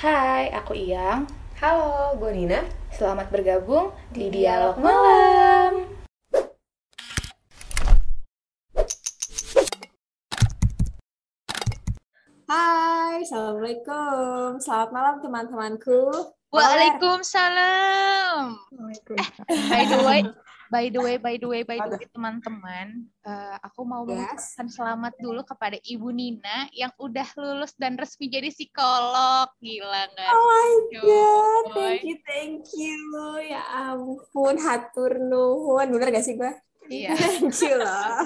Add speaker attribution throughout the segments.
Speaker 1: Hai, aku Iyang.
Speaker 2: Halo, gue Nina.
Speaker 1: Selamat bergabung di,
Speaker 2: Di
Speaker 1: Dialog
Speaker 2: Dialog
Speaker 1: Malam.
Speaker 2: Hai, Assalamualaikum. Selamat malam teman-temanku.
Speaker 3: Waalaikumsalam. By the way, by the way, by the way, by the way, teman-teman, eh, aku mau
Speaker 2: Yes.
Speaker 3: mengucapkan selamat dulu kepada Ibu Nina yang udah lulus dan resmi jadi psikolog. Gila nggak?
Speaker 2: Oh my god,
Speaker 3: boy.
Speaker 2: thank you, thank you. Ya ampun, hatur nuhun. Bener gak sih gue?
Speaker 3: Iya.
Speaker 2: Thank you loh.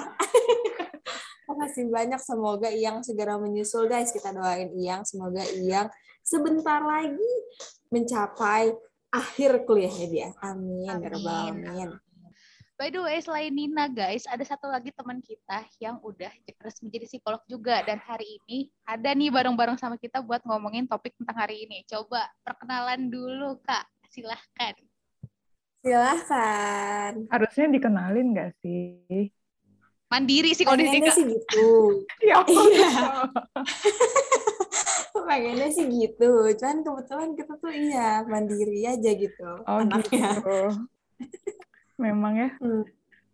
Speaker 2: Makasih banyak. Semoga Iyang segera menyusul guys. Kita doain Iyang. Semoga Iyang sebentar lagi mencapai akhir kuliahnya dia. Amin. ya rabbal
Speaker 3: Amin. By the way, selain Nina, guys, ada satu lagi teman kita yang udah resmi jadi psikolog juga. Dan hari ini ada nih bareng-bareng sama kita buat ngomongin topik tentang hari ini. Coba perkenalan dulu, Kak. Silahkan.
Speaker 2: Silahkan.
Speaker 4: Harusnya dikenalin gak sih?
Speaker 3: Mandiri sih kalau
Speaker 2: Pengennya
Speaker 3: Kak.
Speaker 2: sih gitu.
Speaker 4: Ya
Speaker 2: Iya. Pengennya sih gitu. Cuman kebetulan kita tuh iya mandiri aja gitu.
Speaker 4: Oh
Speaker 2: anaknya.
Speaker 4: gitu. Memang ya.
Speaker 2: Hmm.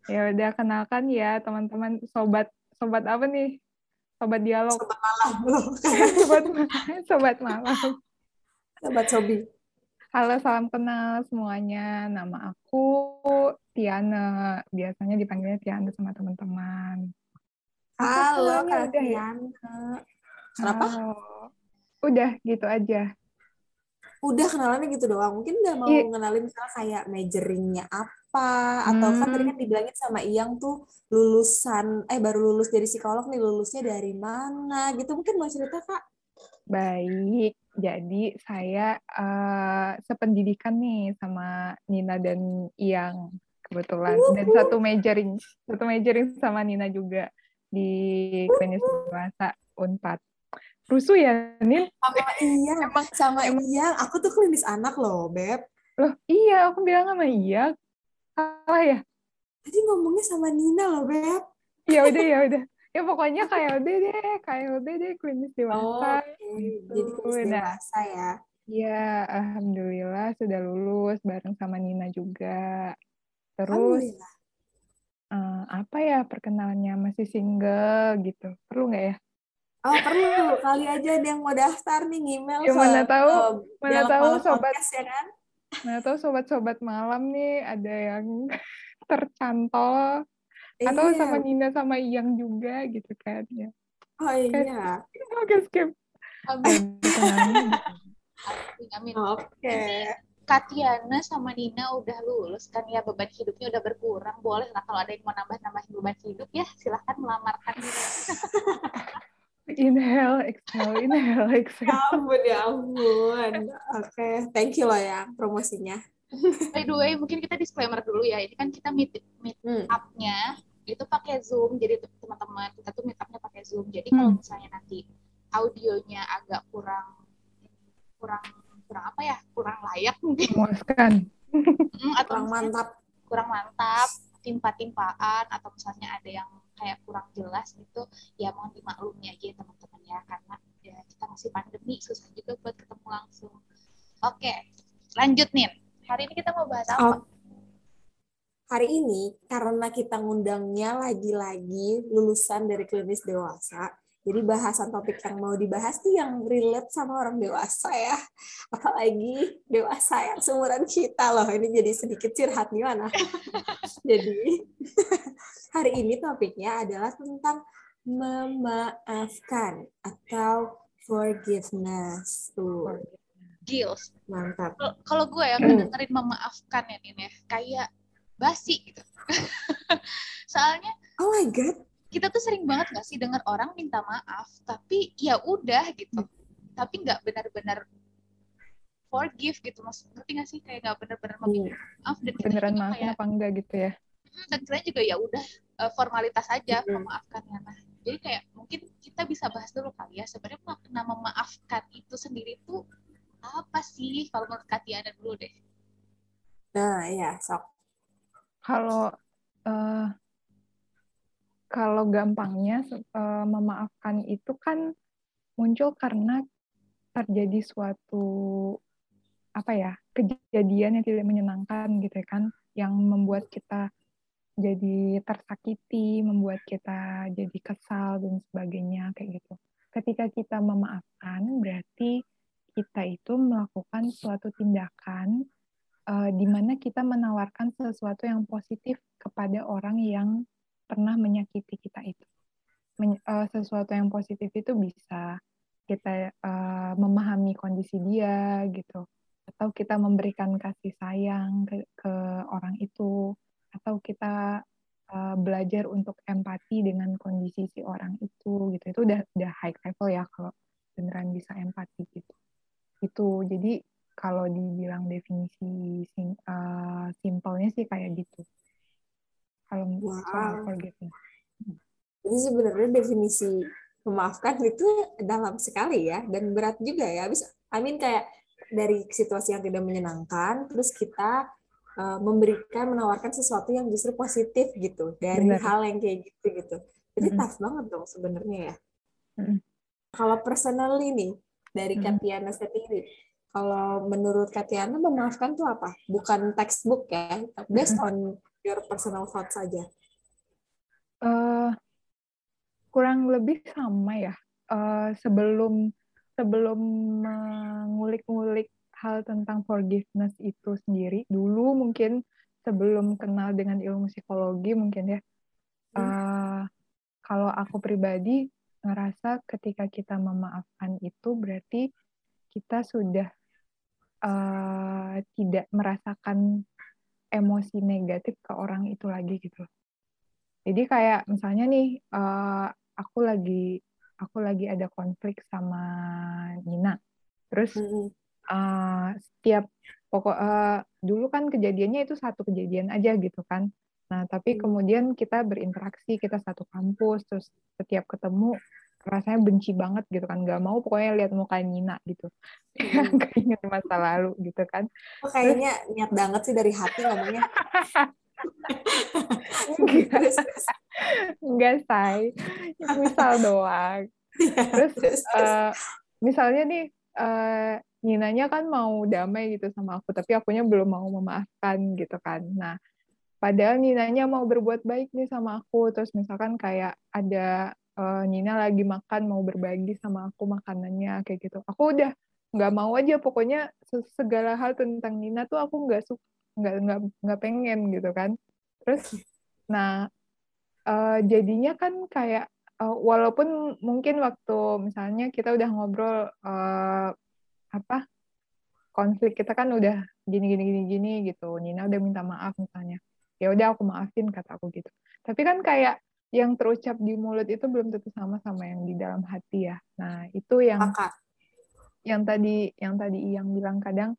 Speaker 4: Ya udah kenalkan ya teman-teman sobat sobat apa nih? Sobat dialog.
Speaker 2: Sobat malam
Speaker 4: sobat sobat malam.
Speaker 2: Sobat Sobi.
Speaker 4: Halo, salam kenal semuanya. Nama aku Tiana. Biasanya dipanggilnya Tiana sama teman-teman.
Speaker 2: Halo Kak
Speaker 4: udah ya?
Speaker 2: Tiana. Kenapa?
Speaker 4: Halo. Udah gitu aja.
Speaker 2: Udah kenalannya gitu doang. Mungkin nggak mau
Speaker 4: Iya.
Speaker 2: ngenalin misalnya kayak majoringnya apa. Atau kan
Speaker 4: Hmm.
Speaker 2: tadi kan dibilangin sama Iyang tuh lulusan, eh baru lulus dari psikolog nih. Lulusnya dari mana gitu. Mungkin mau cerita Kak?
Speaker 4: Baik, jadi saya eh, sependidikan nih sama Nina dan Iyang kebetulan dan satu majoring satu majoring sama Nina juga di klinis dewasa Unpad. Rusuh ya, Nin?
Speaker 2: Sama Iyang.
Speaker 4: Emang
Speaker 2: Sama
Speaker 4: emang-
Speaker 2: Iyang. Aku tuh klinis anak loh, Beb.
Speaker 4: loh, iya aku bilang sama Iyang. Salah ya?
Speaker 2: Tadi ngomongnya sama Nina loh, Beb.
Speaker 4: Ya udah ya udah. Ya pokoknya KLD deh, KLD deh klinis dewasa.
Speaker 2: oke.
Speaker 4: gitu.
Speaker 2: Jadi klinis dewasa ya.
Speaker 4: Iya, alhamdulillah sudah lulus bareng sama Nina juga. Terus eh, apa ya perkenalannya masih single gitu perlu nggak ya
Speaker 2: Oh perlu kali aja ada yang mau daftar nih email
Speaker 4: Ya, mana tahu, mana tahu sobat.
Speaker 2: podcast ya kan
Speaker 4: nah tahu sobat-sobat malam nih ada yang tercantol atau
Speaker 2: Iya.
Speaker 4: sama Nina sama Iyang juga gitu kan ya
Speaker 2: oh iya
Speaker 4: oke skip
Speaker 3: Amin. Amin.
Speaker 2: oke
Speaker 3: Katiana sama Nina udah lulus kan ya beban hidupnya udah berkurang boleh lah kalau ada yang mau nambah-nambahin beban hidup ya silahkan melamarkan.
Speaker 4: inhale exhale inhale
Speaker 2: ya
Speaker 4: exhale.
Speaker 2: Ampun ya ampun. Oke thank you loh ya promosinya.
Speaker 3: By the way mungkin kita disclaimer dulu ya. Ini kan kita meet meet
Speaker 2: Hmm.
Speaker 3: up-nya itu pakai Zoom. Jadi teman-teman kita tuh meet up-nya pakai Zoom. Jadi kalau
Speaker 4: Hmm.
Speaker 3: misalnya nanti audionya agak kurang kurang kurang apa ya? Kurang layak mungkin.
Speaker 4: Memuaskan.
Speaker 3: Mm, atau
Speaker 2: kurang mantap.
Speaker 3: kurang mantap timpa-timpaan atau misalnya ada yang kayak kurang jelas gitu ya mohon dimaklumi aja ya, teman-teman ya karena ya kita masih pandemi susah juga buat ketemu langsung. Oke lanjut nih. Hari ini kita mau bahas apa?
Speaker 2: Oh. hari ini karena kita ngundangnya lagi-lagi lulusan dari klinis dewasa jadi bahasan topik yang mau dibahas tuh yang relate sama orang dewasa ya. Apalagi dewasa yang seumuran kita loh. Ini jadi sedikit curhat gimana? Jadi hari ini topiknya adalah tentang memaafkan atau forgiveness. Tuh.
Speaker 3: Gils.
Speaker 2: Mantap.
Speaker 3: Kalau- gue yang
Speaker 2: Hmm.
Speaker 3: dengerin memaafkan ya Nin ya. Kayak basi gitu. Soalnya
Speaker 2: oh my god
Speaker 3: kita tuh sering banget gak sih denger orang minta maaf tapi ya udah gitu. Tapi nggak benar-benar forgive gitu mas ngerti gak sih? Kayak nggak benar-benar meminta maaf dan kita
Speaker 4: beneran
Speaker 3: juga
Speaker 4: maafin
Speaker 3: kayak
Speaker 4: apa enggak gitu ya?
Speaker 3: "Hmm," dan kita juga ya udah eh, formalitas aja
Speaker 2: Mm-mm.
Speaker 3: memaafkannya nah jadi kayak mungkin kita bisa bahas dulu kali ya sebenarnya makna memaafkan itu sendiri tuh apa sih? Kalau menurut Katiana dulu deh.
Speaker 2: Nah ya sok.
Speaker 4: Kalau eh, kalau gampangnya eh, memaafkan itu kan muncul karena terjadi suatu apa ya kejadian yang tidak menyenangkan gitu ya kan yang membuat kita jadi tersakiti, membuat kita jadi kesal dan sebagainya kayak gitu. Ketika kita memaafkan berarti kita itu melakukan suatu tindakan uh, di mana kita menawarkan sesuatu yang positif kepada orang yang pernah menyakiti kita itu. Men, uh, sesuatu yang positif itu bisa kita uh, memahami kondisi dia gitu. Atau kita memberikan kasih sayang ke, ke orang itu. Atau kita uh, belajar untuk empati dengan kondisi si orang itu gitu. Itu udah udah high level ya kalau beneran bisa empati gitu. Itu jadi kalau dibilang definisi sim, uh, simpelnya sih kayak gitu kalau wow. soal forgiveness
Speaker 2: ini sebenarnya definisi memaafkan itu dalam sekali ya dan berat juga ya habis I mean kayak dari situasi yang tidak menyenangkan terus kita uh, memberikan menawarkan sesuatu yang justru positif gitu dari Benar. hal yang kayak gitu gitu jadi mm -hmm. tough banget dong sebenarnya ya mm -hmm. kalau personally nih dari mm -hmm. Katiana sendiri kalau menurut Katiana memaafkan tuh apa bukan textbook ya based mm -hmm. on your personal thoughts saja
Speaker 4: uh, kurang lebih sama ya. Uh, sebelum sebelum mengulik-ngulik hal tentang forgiveness itu sendiri dulu mungkin sebelum kenal dengan ilmu psikologi mungkin ya uh, kalau aku pribadi ngerasa ketika kita memaafkan itu berarti kita sudah uh, tidak merasakan emosi negatif ke orang itu lagi gitu. Jadi kayak misalnya nih uh, aku lagi aku lagi ada konflik sama Nina. Terus mm -hmm uh, setiap pokok uh, dulu kan kejadiannya itu satu kejadian aja gitu kan. Nah, tapi kemudian kita berinteraksi, kita satu kampus, terus setiap ketemu rasanya benci banget gitu kan, nggak mau pokoknya lihat muka Nina gitu, hmm. masa lalu gitu kan.
Speaker 2: Oh, kayaknya niat banget sih dari hati ngomongnya.
Speaker 4: Enggak, say. Misal doang. Terus, uh, misalnya nih, uh, Ninanya kan mau damai gitu sama aku, tapi akunya belum mau memaafkan gitu kan. Nah, padahal Ninanya mau berbuat baik nih sama aku, terus misalkan kayak ada uh, Nina lagi makan mau berbagi sama aku makanannya kayak gitu. Aku udah nggak mau aja, pokoknya segala hal tentang Nina tuh aku nggak suka, nggak nggak nggak pengen gitu kan. Terus, nah uh, jadinya kan kayak uh, walaupun mungkin waktu misalnya kita udah ngobrol uh, apa konflik kita kan udah gini gini gini gini gitu Nina udah minta maaf misalnya ya udah aku maafin kata aku gitu tapi kan kayak yang terucap di mulut itu belum tentu sama sama yang di dalam hati ya. Nah itu yang Maka. yang tadi yang tadi yang bilang kadang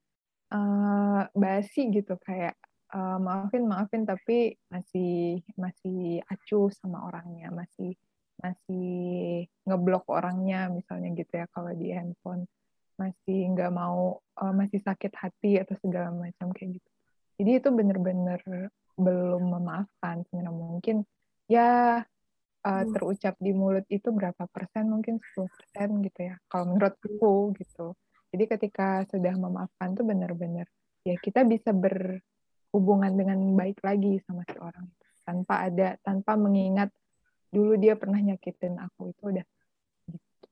Speaker 4: uh, basi gitu kayak uh, maafin maafin tapi masih masih acuh sama orangnya masih masih ngeblok orangnya misalnya gitu ya kalau di handphone. Masih nggak mau uh, masih sakit hati atau segala macam kayak gitu. Jadi itu bener-bener belum memaafkan sebenarnya. Mungkin ya uh, terucap di mulut itu berapa persen mungkin 10 persen gitu ya kalau menurutku gitu jadi ketika sudah memaafkan tuh bener-bener ya kita bisa berhubungan dengan baik lagi sama si orang tanpa ada tanpa mengingat dulu dia pernah nyakitin aku itu udah gitu.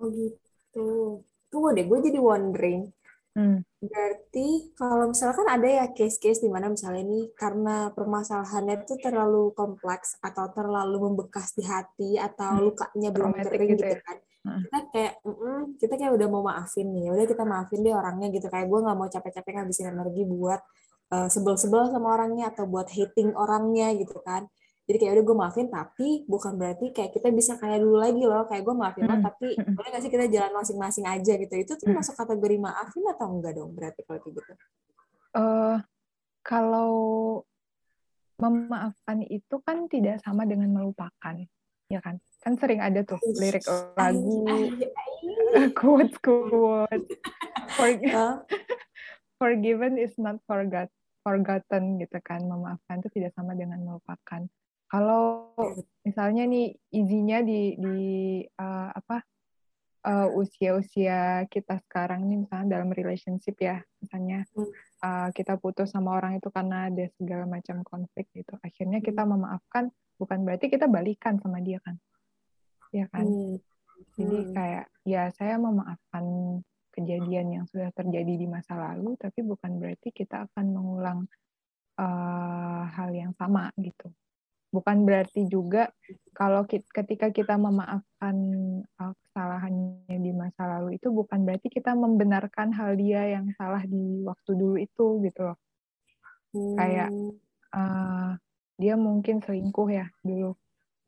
Speaker 2: Oh gitu. Tuh, tunggu deh, gue jadi wondering. Hmm. Berarti kalau misalkan ada ya case-case di mana misalnya ini karena permasalahannya itu terlalu kompleks atau terlalu membekas di hati atau hmm. lukanya belum kering gitu, gitu ya? kan. Hmm. Kita kayak mm -mm, kita kayak udah mau maafin nih. Udah kita maafin deh orangnya gitu kayak gue nggak mau capek-capek ngabisin energi buat uh, sebel-sebel sama orangnya atau buat hating orangnya gitu kan jadi kayak udah gue maafin tapi bukan berarti kayak kita bisa kayak dulu lagi loh. Kayak gue maafin lo hmm. tapi boleh gak sih kita jalan masing-masing aja? Gitu. Itu tuh hmm. masuk kategori maafin atau enggak dong berarti kalau kayak gitu?
Speaker 4: Uh, kalau memaafkan itu kan tidak sama dengan melupakan ya kan? Kan sering ada tuh lirik lagu quotes quotes. Forgiven is not forgot forgotten gitu kan. Memaafkan itu tidak sama dengan melupakan kalau misalnya nih izinnya di di uh, apa uh, usia-usia kita sekarang nih misalnya dalam relationship ya misalnya uh, kita putus sama orang itu karena ada segala macam konflik gitu. Akhirnya kita memaafkan bukan berarti kita balikan sama dia kan? Ya kan?
Speaker 2: Hmm.
Speaker 4: jadi
Speaker 2: Hmm.
Speaker 4: kayak ya saya memaafkan kejadian yang sudah terjadi di masa lalu tapi bukan berarti kita akan mengulang uh, hal yang sama gitu bukan berarti juga kalau ki- ketika kita memaafkan uh, kesalahannya di masa lalu itu bukan berarti kita membenarkan hal dia yang salah di waktu dulu itu gitu loh
Speaker 2: Hmm.
Speaker 4: kayak uh, dia mungkin selingkuh ya dulu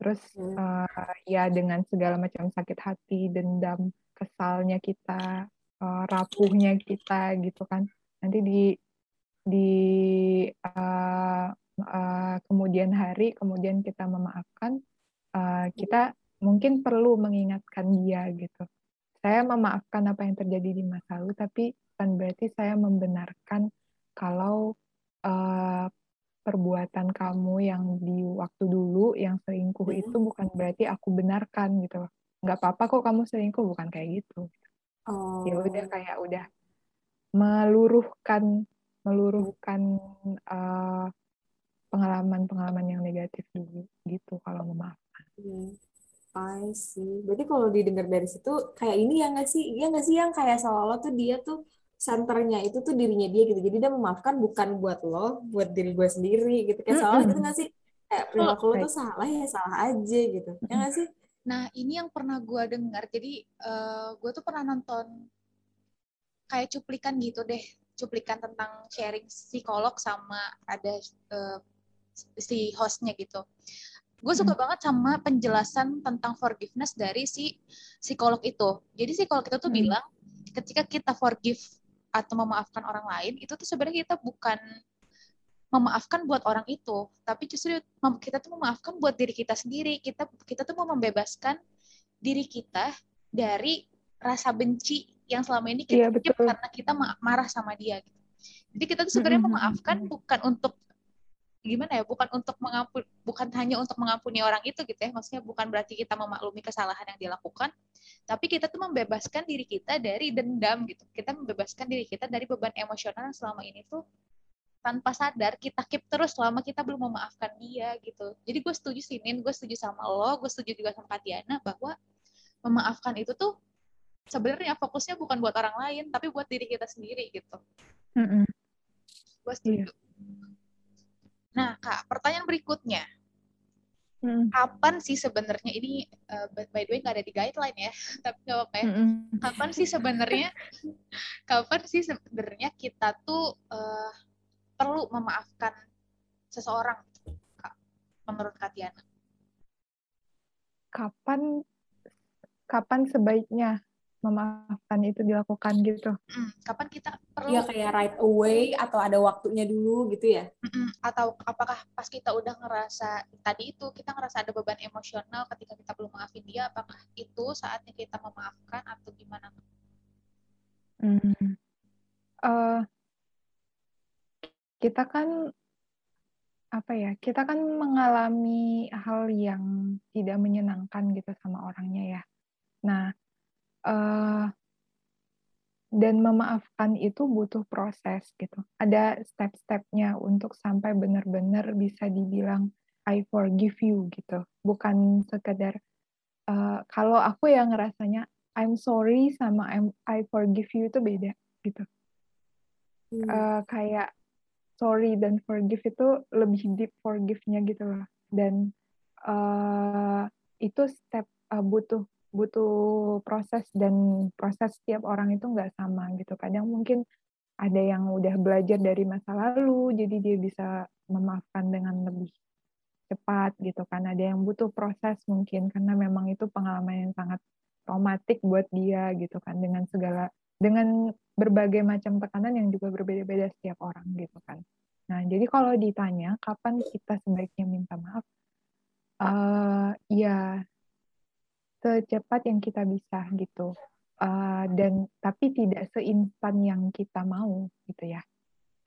Speaker 4: terus
Speaker 2: Hmm.
Speaker 4: uh, ya dengan segala macam sakit hati dendam kesalnya kita uh, rapuhnya kita gitu kan nanti di di uh, uh, kemudian hari kemudian kita memaafkan uh, kita mungkin perlu mengingatkan dia gitu saya memaafkan apa yang terjadi di masa lalu tapi bukan berarti saya membenarkan kalau uh, perbuatan kamu yang di waktu dulu yang selingkuh
Speaker 2: Hmm.
Speaker 4: itu bukan berarti aku benarkan gitu nggak apa-apa kok kamu selingkuh bukan kayak gitu
Speaker 2: Oh.
Speaker 4: ya udah kayak udah meluruhkan meluruhkan uh, pengalaman-pengalaman yang negatif dulu gitu kalau memaafkan
Speaker 2: Hmm. I see. Berarti kalau didengar dari situ kayak ini ya nggak sih? Iya nggak sih yang kayak seolah-olah tuh dia tuh senternya itu tuh dirinya dia gitu. Jadi dia memaafkan bukan buat lo, buat diri gue sendiri gitu. Kayak seolah
Speaker 4: Mm-mm.
Speaker 2: gitu nggak sih? Kayak perilaku lo tuh salah ya salah aja gitu. Ya nggak sih?
Speaker 3: Nah, ini yang pernah gue dengar. Jadi, gue tuh pernah nonton kayak cuplikan gitu deh. Cuplikan tentang sharing psikolog sama ada eh, si hostnya gitu. Gue suka banget sama penjelasan tentang forgiveness dari si psikolog itu. Jadi psikolog itu tuh
Speaker 4: Hmm.
Speaker 3: bilang, ketika kita forgive atau memaafkan orang lain, itu tuh sebenarnya kita bukan memaafkan buat orang itu, tapi justru kita tuh memaafkan buat diri kita sendiri. Kita kita tuh mau membebaskan diri kita dari rasa benci yang selama ini kita
Speaker 4: betul.
Speaker 3: karena kita ma- marah sama dia. gitu. Jadi kita tuh sebenarnya
Speaker 4: Mm-mm.
Speaker 3: memaafkan bukan untuk gimana ya, bukan untuk mengampun, bukan hanya untuk mengampuni orang itu gitu ya. Maksudnya bukan berarti kita memaklumi kesalahan yang dilakukan, tapi kita tuh membebaskan diri kita dari dendam gitu. Kita membebaskan diri kita dari beban emosional yang selama ini tuh tanpa sadar kita keep terus selama kita belum memaafkan dia gitu. Jadi gue setuju sih Nin, gue setuju sama lo, gue setuju juga sama Katiana bahwa memaafkan itu tuh sebenarnya fokusnya bukan buat orang lain tapi buat diri kita sendiri gitu.
Speaker 4: Mm-mm.
Speaker 3: Gue setuju. Nah kak, pertanyaan berikutnya,
Speaker 4: Mm-mm.
Speaker 3: kapan sih sebenarnya ini uh, by the way nggak ada di guideline ya, tapi nggak apa-apa ya.
Speaker 4: Mm-mm.
Speaker 3: Kapan sih sebenarnya, kapan sih sebenarnya kita tuh uh, perlu memaafkan seseorang, kak, menurut Katiana?
Speaker 4: kapan kapan sebaiknya memaafkan itu dilakukan gitu
Speaker 3: Mm, kapan kita perlu
Speaker 2: Iya kayak right away atau ada waktunya dulu gitu ya?
Speaker 3: Atau apakah pas kita udah ngerasa tadi itu kita ngerasa ada beban emosional ketika kita belum maafin dia apakah itu saatnya kita memaafkan atau gimana
Speaker 4: Hmm. Eh, kita kan apa ya? Kita kan mengalami hal yang tidak menyenangkan gitu sama orangnya ya. Nah, eh, dan memaafkan itu butuh proses gitu. Ada step-stepnya untuk sampai benar-benar bisa dibilang I forgive you gitu. Bukan sekedar eh, kalau aku yang ngerasanya I'm sorry sama I'm, I forgive you itu beda gitu.
Speaker 2: Hmm.
Speaker 4: Eh, kayak sorry dan forgive itu lebih deep forgive-nya gitu loh. Dan eh, itu step eh, butuh butuh proses dan proses setiap orang itu nggak sama gitu. Kadang mungkin ada yang udah belajar dari masa lalu, jadi dia bisa memaafkan dengan lebih cepat gitu kan. Ada yang butuh proses mungkin karena memang itu pengalaman yang sangat traumatik buat dia gitu kan dengan segala dengan berbagai macam tekanan yang juga berbeda-beda setiap orang gitu kan. Nah, jadi kalau ditanya kapan kita sebaiknya minta maaf, eh ya secepat yang kita bisa gitu. Eh, dan tapi tidak seinstan yang kita mau gitu ya.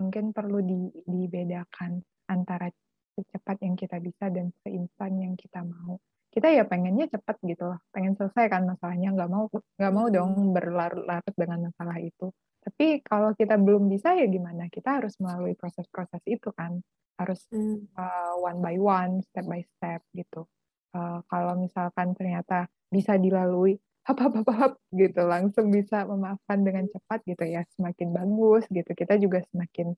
Speaker 4: Mungkin perlu di, dibedakan antara secepat yang kita bisa dan seinstan yang kita mau. kita ya pengennya cepet gitu loh, pengen selesai kan masalahnya, nggak mau nggak mau dong berlarut-larut dengan masalah itu. Tapi kalau kita belum bisa ya gimana? Kita harus melalui proses-proses itu kan, harus
Speaker 2: Hmm.
Speaker 4: uh, one by one, step by step gitu. Uh, kalau misalkan ternyata bisa dilalui, hap hap hap hap gitu, langsung bisa memaafkan dengan cepat gitu ya, semakin bagus gitu. Kita juga semakin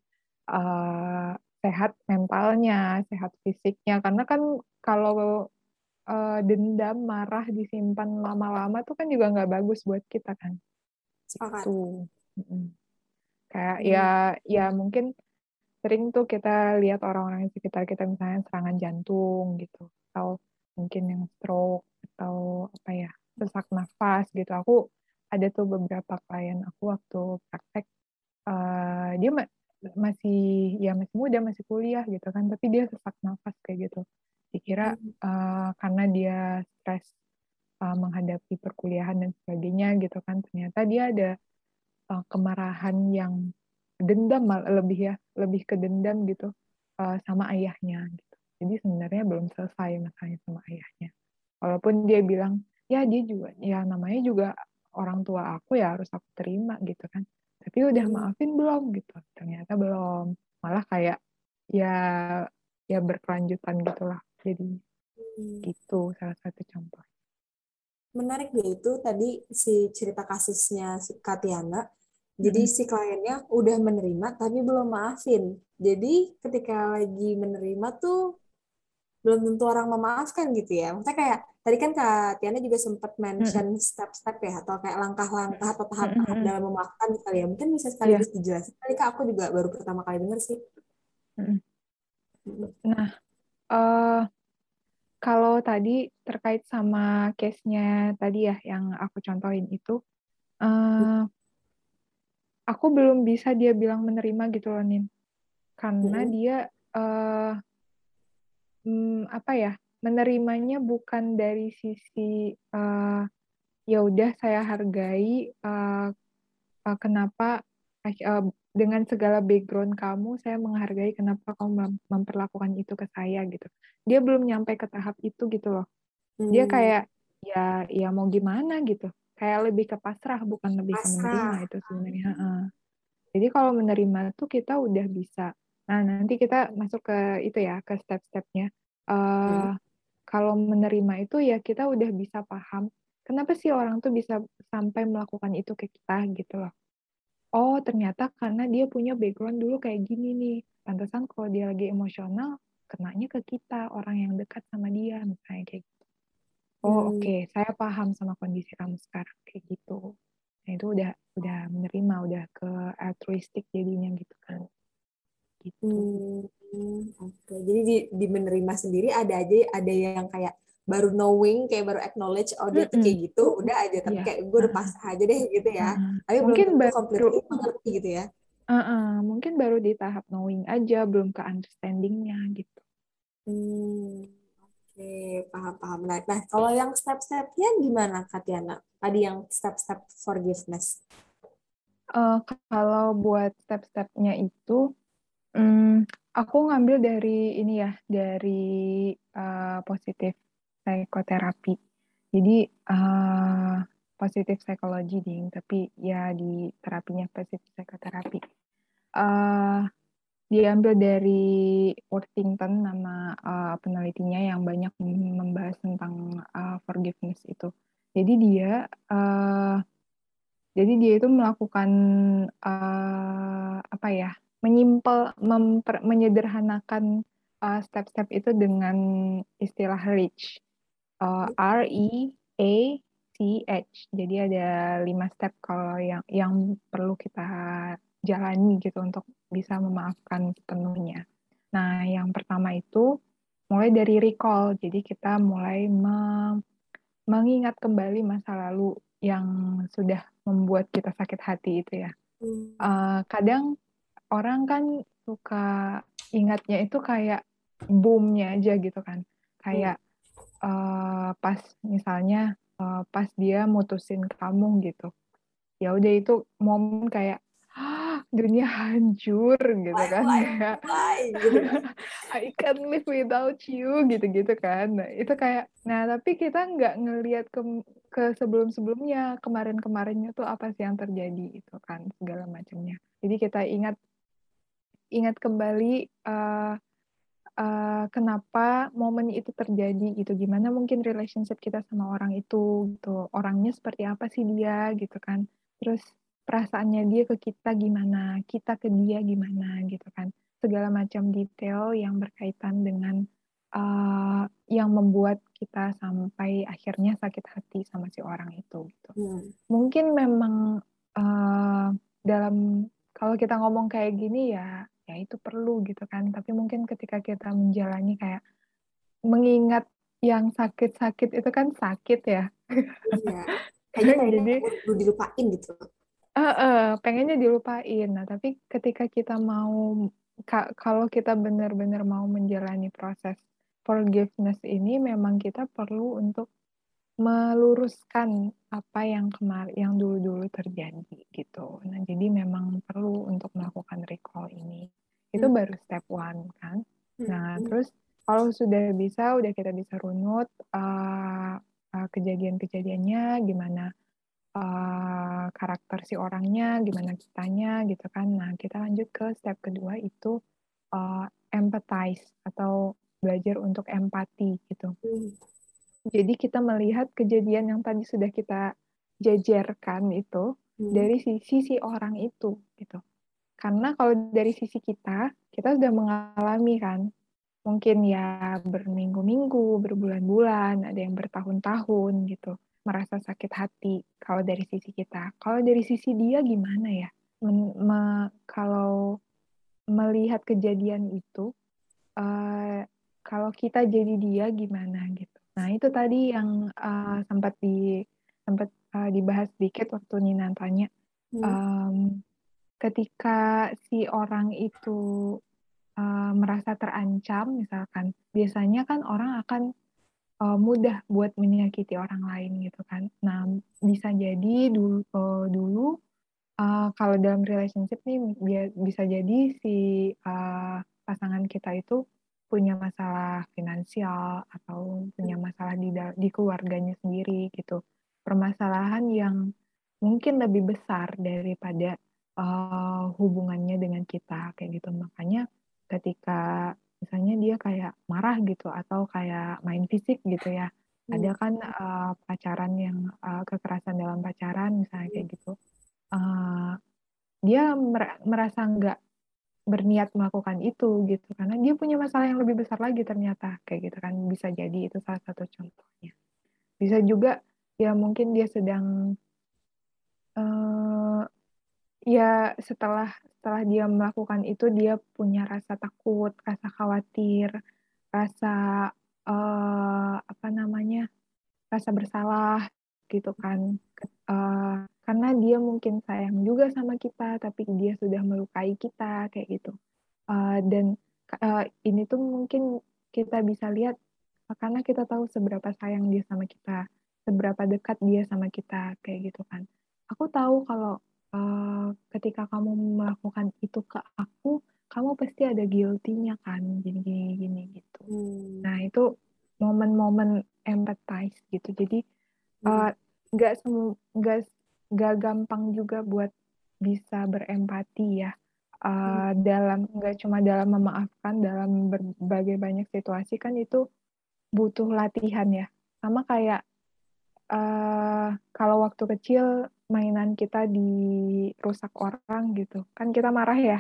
Speaker 4: uh, sehat mentalnya, sehat fisiknya. Karena kan kalau uh, dendam, marah disimpan lama-lama tuh kan juga nggak bagus buat kita kan.
Speaker 2: Sepakat.
Speaker 4: Tuh. Mm-mm. Kayak
Speaker 2: Hmm.
Speaker 4: ya ya mungkin sering tuh kita lihat orang-orang di sekitar kita misalnya serangan jantung gitu atau mungkin yang stroke atau apa ya sesak nafas gitu. Aku ada tuh beberapa klien aku waktu praktek uh, dia ma- masih ya masih muda masih kuliah gitu kan tapi dia sesak nafas kayak gitu. Dikira uh, karena dia stres uh, menghadapi perkuliahan dan sebagainya gitu kan ternyata dia ada uh, kemarahan yang dendam lebih ya lebih ke dendam gitu uh, sama ayahnya. gitu jadi sebenarnya belum selesai masalahnya sama ayahnya walaupun dia bilang ya dia juga ya namanya juga orang tua aku ya harus aku terima gitu kan tapi udah
Speaker 2: Hmm.
Speaker 4: maafin belum gitu ternyata belum malah kayak ya ya berkelanjutan gitulah jadi
Speaker 2: Hmm.
Speaker 4: gitu salah satu contoh
Speaker 2: Menarik deh itu tadi si cerita kasusnya si Katiana. Jadi si kliennya udah menerima tapi belum maafin. Jadi ketika lagi menerima tuh belum tentu orang memaafkan gitu ya. Maksudnya kayak tadi kan Kak Tiana juga sempat mention step-step ya atau kayak langkah-langkah atau tahap-tahap dalam memaafkan kali ya. Mungkin bisa sekaligus dijelasin. Kali Kak aku juga baru pertama kali denger sih.
Speaker 4: Nah, eh kalau tadi terkait sama case-nya tadi ya yang aku contohin itu, eh aku belum bisa dia bilang menerima gitu loh, Nin. Karena
Speaker 2: Mm-mm.
Speaker 4: dia eh hmm, apa ya, menerimanya bukan dari sisi eh ya udah saya hargai eh eh, kenapa eh, dengan segala background kamu, saya menghargai kenapa kamu mem- memperlakukan itu ke saya gitu. Dia belum nyampe ke tahap itu gitu loh. Dia
Speaker 2: Hmm,
Speaker 4: kayak ya ya mau gimana gitu. Kayak lebih ke pasrah bukan lebih ke menerima itu sebenarnya. Heeh. Jadi kalau menerima tuh kita udah bisa. Nah, nanti kita masuk ke itu ya, ke step-stepnya. Eh
Speaker 2: Hmm.
Speaker 4: kalau menerima itu ya kita udah bisa paham kenapa sih orang tuh bisa sampai melakukan itu ke kita gitu loh. Oh, ternyata karena dia punya background dulu kayak gini nih. Pantesan kalau dia lagi emosional, kenanya ke kita, orang yang dekat sama dia, misalnya kayak gitu. Oh,
Speaker 2: Hmm.
Speaker 4: oke, saya paham sama kondisi kamu sekarang kayak gitu. Nah, itu udah udah menerima, udah ke altruistik jadinya gitu kan. Gitu.
Speaker 2: Hmm, oke. Jadi di, di menerima sendiri ada aja ada yang kayak baru knowing, kayak baru acknowledge, oh dia tuh
Speaker 4: Mm-mm.
Speaker 2: kayak gitu, udah aja. Tapi
Speaker 4: Iya.
Speaker 2: kayak gue udah pasrah aja deh gitu ya.
Speaker 4: Uh-uh.
Speaker 2: Tapi belum
Speaker 4: Mungkin
Speaker 2: tentu
Speaker 4: baru
Speaker 2: mengerti gitu ya.
Speaker 4: uh-uh. mungkin baru di tahap knowing aja, belum ke understanding-nya gitu.
Speaker 2: Hmm, oke, paham-paham. Nah, nah, kalau yang step-stepnya gimana, Katiana? Tadi yang step-step forgiveness.
Speaker 4: Eh, kalau buat step-stepnya itu, hmm, aku ngambil dari ini ya, dari eh, positif psikoterapi. Jadi eh, positif psikologi ding, tapi ya di terapinya positif psikoterapi. Eh, diambil dari Worthington nama eh, penelitinya yang banyak membahas tentang eh, forgiveness itu. Jadi dia eh, jadi dia itu melakukan eh, apa ya, menyimpel, memper- menyederhanakan eh, step-step itu dengan istilah reach. Eh, R E A C H. Jadi ada lima step kalau yang yang perlu kita jalani gitu untuk bisa memaafkan sepenuhnya. Nah, yang pertama itu mulai dari recall. Jadi kita mulai me- mengingat kembali masa lalu yang sudah membuat kita sakit hati itu ya.
Speaker 2: Hmm,
Speaker 4: Eh, kadang orang kan suka ingatnya itu kayak boomnya aja gitu kan. Kayak eh, pas misalnya eh, pas dia mutusin kamu gitu. Ya udah itu momen kayak "Ah, dunia hancur gitu
Speaker 2: Why,
Speaker 4: kan
Speaker 2: why,
Speaker 4: kayak
Speaker 2: why, gitu kan.
Speaker 4: I can't live without you gitu-gitu kan nah, itu kayak nah tapi kita nggak ngelihat ke ke sebelum-sebelumnya kemarin-kemarinnya tuh apa sih yang terjadi itu kan segala macamnya jadi kita ingat ingat kembali uh, uh, kenapa momen itu terjadi gitu. Gimana mungkin relationship kita sama orang itu gitu. Orangnya seperti apa sih dia gitu kan. Terus perasaannya dia ke kita gimana kita ke dia gimana gitu kan. Segala macam detail yang berkaitan dengan uh, yang membuat kita sampai akhirnya sakit hati sama si orang itu gitu.
Speaker 2: Hmm.
Speaker 4: mungkin memang uh, dalam kalau kita ngomong kayak gini ya ya itu perlu gitu kan tapi mungkin ketika kita menjalani kayak mengingat yang sakit-sakit itu kan sakit ya
Speaker 2: Iya. Kayaknya
Speaker 4: Jadi-
Speaker 2: perlu dilupain gitu.
Speaker 4: Eh, eh, pengennya dilupain nah tapi ketika kita mau ka- kalau kita benar-benar mau menjalani proses forgiveness ini memang kita perlu untuk meluruskan apa yang kemar yang dulu-dulu terjadi gitu. Nah, jadi memang perlu untuk melakukan recall ini. Itu
Speaker 2: Hmm.
Speaker 4: baru step one kan. Nah,
Speaker 2: Hmm.
Speaker 4: terus kalau sudah bisa, udah kita bisa runut uh, uh, kejadian-kejadiannya, gimana uh, karakter si orangnya, gimana kitanya gitu kan. Nah, kita lanjut ke step kedua itu uh, empathize atau belajar untuk empati gitu.
Speaker 2: Hmm.
Speaker 4: Jadi kita melihat kejadian yang tadi sudah kita jajarkan itu
Speaker 2: Hmm.
Speaker 4: dari sisi si orang itu gitu. Karena kalau dari sisi kita, kita sudah mengalami kan, mungkin ya berminggu-minggu, berbulan-bulan, ada yang bertahun-tahun gitu, merasa sakit hati kalau dari sisi kita. Kalau dari sisi dia gimana ya? Men- me- kalau melihat kejadian itu, eh, kalau kita jadi dia gimana gitu. Nah itu tadi yang eh, sempat di sempat eh, dibahas sedikit waktu Nina tanya
Speaker 2: Hmm.
Speaker 4: um, ketika si orang itu uh, merasa terancam, misalkan, biasanya kan orang akan uh, mudah buat menyakiti orang lain gitu kan. Nah, bisa jadi dulu, uh, dulu uh, kalau dalam relationship nih bisa jadi si uh, pasangan kita itu punya masalah finansial atau punya masalah di di keluarganya sendiri gitu. Permasalahan yang mungkin lebih besar daripada uh, hubungannya dengan kita kayak gitu. Makanya ketika misalnya dia kayak marah gitu atau kayak main fisik gitu ya.
Speaker 2: Hmm.
Speaker 4: Ada kan uh, pacaran yang uh, kekerasan dalam pacaran misalnya kayak gitu. Uh, dia mer- merasa nggak berniat melakukan itu gitu. Karena dia punya masalah yang lebih besar lagi ternyata kayak gitu kan. Bisa jadi itu salah satu contohnya. Bisa juga ya mungkin dia sedang eh ya setelah setelah dia melakukan itu dia punya rasa takut rasa khawatir rasa eh apa namanya rasa bersalah gitu kan. Eh, karena dia mungkin sayang juga sama kita tapi dia sudah melukai kita kayak gitu Eh, dan eh, ini tuh mungkin kita bisa lihat eh, karena kita tahu seberapa sayang dia sama kita seberapa dekat dia sama kita kayak gitu kan aku tahu kalau eh, ketika kamu melakukan itu ke aku kamu pasti ada guilty-nya kan gini gini gini gitu
Speaker 2: Hmm.
Speaker 4: Nah, itu momen-momen empathize gitu. Jadi
Speaker 2: Hmm.
Speaker 4: nggak semu nggak nggak gampang juga buat bisa berempati ya. Eh, dalam nggak cuma dalam memaafkan dalam berbagai banyak situasi kan itu butuh latihan ya. Sama kayak eh kalau waktu kecil mainan kita dirusak orang gitu. Kan kita marah ya.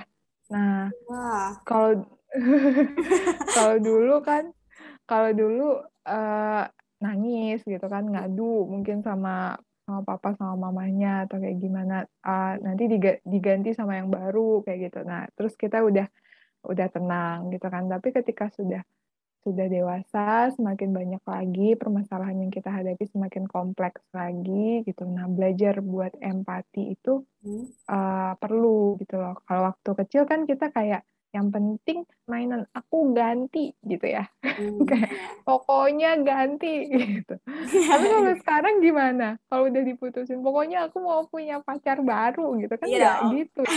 Speaker 4: Nah,
Speaker 2: Wah.
Speaker 4: kalau kalau dulu kan kalau dulu eh, nangis gitu kan ngadu mungkin sama sama papa sama mamanya atau kayak gimana Ah, nanti diga- diganti sama yang baru kayak gitu. Nah terus kita udah udah tenang gitu kan. Tapi ketika sudah sudah dewasa semakin banyak lagi permasalahan yang kita hadapi semakin kompleks lagi gitu. Nah belajar buat empati itu uh, perlu gitu loh. Kalau waktu kecil kan kita kayak Yang penting mainan aku ganti gitu ya.
Speaker 2: Hmm, iya.
Speaker 4: pokoknya ganti gitu. Tapi kalau sekarang gimana? Kalau udah diputusin, pokoknya aku mau punya pacar baru gitu kan
Speaker 2: Iya
Speaker 4: nggak
Speaker 2: dong.
Speaker 4: gitu.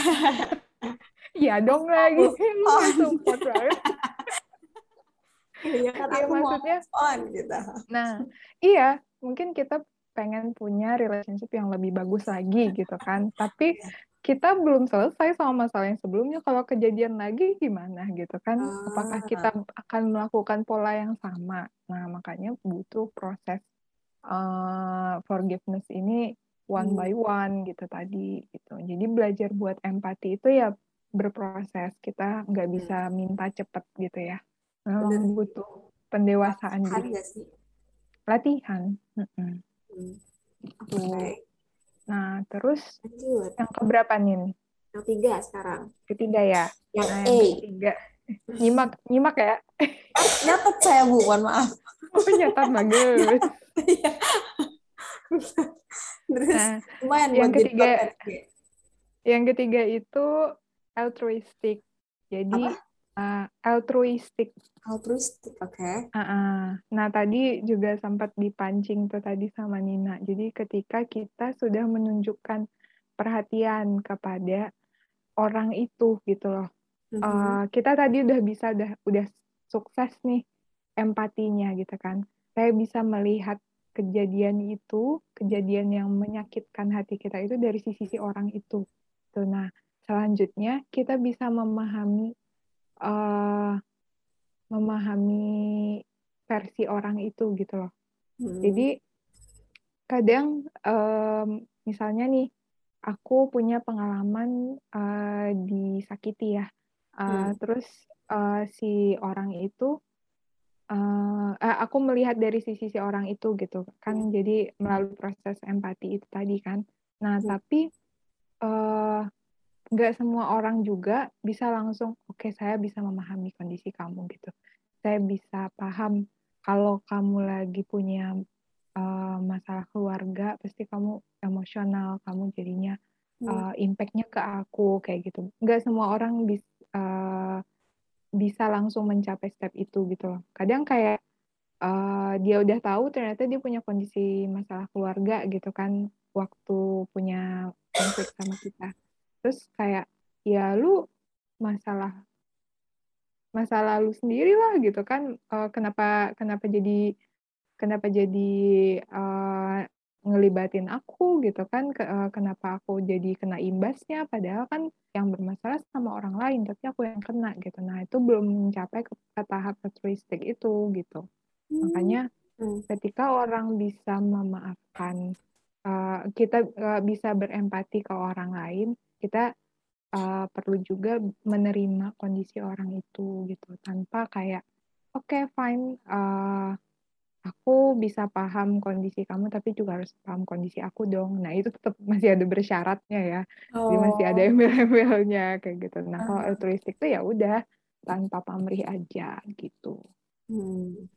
Speaker 4: Iya dong lagi. Lu
Speaker 2: Oh.
Speaker 4: support banget.
Speaker 2: Iya kan
Speaker 4: Iya maksudnya
Speaker 2: on gitu.
Speaker 4: Nah, iya, mungkin kita pengen punya relationship yang lebih bagus lagi gitu kan. Tapi kita belum selesai sama masalah yang sebelumnya. Kalau kejadian lagi gimana gitu kan? Apakah
Speaker 2: Ah.
Speaker 4: kita akan melakukan pola yang sama? Nah, makanya butuh proses eh, forgiveness ini one
Speaker 2: Hmm.
Speaker 4: by one gitu tadi gitu. Jadi belajar buat empati itu ya berproses. Kita nggak bisa minta cepet gitu ya. Memang
Speaker 2: Hmm.
Speaker 4: Butuh pendewasaan
Speaker 2: Latihan nggak sih?
Speaker 4: latihan. Mm-mm.
Speaker 2: Hmm.
Speaker 4: Tuh.
Speaker 2: Oke,
Speaker 4: Nah, terus
Speaker 2: lanjut.
Speaker 4: yang keberapa nih?
Speaker 2: Yang tiga sekarang.
Speaker 4: Ketiga ya.
Speaker 2: Yang
Speaker 4: Nah,
Speaker 2: A.
Speaker 4: yang ketiga. Nyimak, nyimak ya.
Speaker 2: Nyatet saya, Bu. Mohon maaf.
Speaker 4: Oh, nyatat bagus.
Speaker 2: Iya. Terus
Speaker 4: Nah,
Speaker 2: lumayan
Speaker 4: yang ketiga- yang ketiga itu altruistic. Jadi uh, altruistic.
Speaker 2: Altruistik, oke.
Speaker 4: Uh-uh. Nah, tadi juga sempat dipancing tuh tadi sama Nina. Jadi ketika kita sudah menunjukkan perhatian kepada orang itu gitu loh. Eh, kita tadi udah bisa udah udah sukses nih empatinya gitu kan. Saya bisa melihat kejadian itu, kejadian yang menyakitkan hati kita itu dari sisi si orang itu. Tuh, nah, selanjutnya kita bisa memahami eh memahami versi orang itu gitu loh.
Speaker 2: Hmm.
Speaker 4: Jadi kadang em, misalnya nih aku punya pengalaman eh, disakiti ya, Eh,
Speaker 2: Hmm.
Speaker 4: terus eh, si orang itu eh, aku melihat dari sisi si orang itu gitu kan, jadi melalui proses empati itu tadi kan. Nah
Speaker 2: Hmm.
Speaker 4: tapi eh, nggak semua orang juga bisa langsung oke saya bisa memahami kondisi kamu gitu. Saya bisa paham kalau kamu lagi punya uh, masalah keluarga, pasti kamu emosional, kamu jadinya uh, impact-nya ke aku kayak gitu. Nggak semua orang bis, uh, bisa langsung mencapai step itu gitu loh. Kadang kayak uh, dia udah tahu ternyata dia punya kondisi masalah keluarga gitu kan waktu punya konflik sama kita. Terus kayak ya lu masalah masalah lu sendiri lah gitu kan. Eh, kenapa kenapa jadi kenapa jadi eh, ngelibatin aku gitu kan. Ke- eh, kenapa aku jadi kena imbasnya. Padahal kan yang bermasalah sama orang lain tapi aku yang kena gitu. Nah itu belum mencapai ke, ke tahap altruistik itu gitu. Makanya
Speaker 2: Hmm.
Speaker 4: ketika orang bisa memaafkan eh, kita eh, bisa berempati ke orang lain kita eh, perlu juga menerima kondisi orang itu gitu tanpa kayak oke fine eh, aku bisa paham kondisi kamu tapi juga harus paham kondisi aku dong nah itu tetap masih ada bersyaratnya ya jadi masih ada
Speaker 2: Oh.
Speaker 4: embel-embelnya kayak gitu nah kalau
Speaker 2: Aha.
Speaker 4: altruistik tuh ya udah tanpa pamrih aja gitu
Speaker 2: Hmm.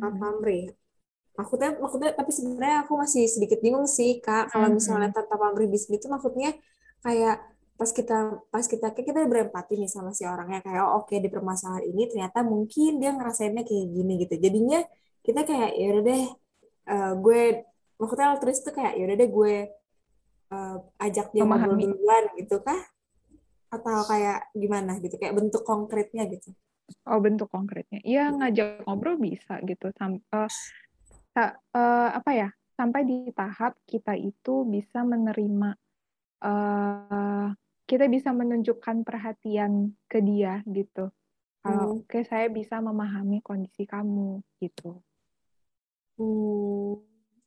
Speaker 2: Pak Pamrih. Maksudnya, maksudnya, tapi sebenarnya aku masih sedikit bingung sih, Kak. Kalau
Speaker 4: Mhm.
Speaker 2: misalnya tanpa pamrih bisnis itu maksudnya kayak pas kita pas kita kayak kita berempati nih sama si orangnya kayak oh, oke di permasalahan ini ternyata mungkin dia ngerasainnya kayak gini gitu. Jadinya kita kayak ya udah deh eh, gue maksudnya altruis tuh kayak ya udah deh gue eh, ajak dia ngobrol
Speaker 4: Memahami.
Speaker 2: duluan gitu kah? Atau kayak gimana gitu kayak bentuk konkretnya gitu.
Speaker 4: Oh bentuk konkretnya, iya ngajak ngobrol bisa gitu, Sam, eh, sa- eh, apa ya, sampai di tahap kita itu bisa menerima, eh, kita bisa menunjukkan perhatian ke dia gitu. Kalau
Speaker 2: Hmm.
Speaker 4: oke saya bisa memahami kondisi kamu gitu.
Speaker 2: Hmm,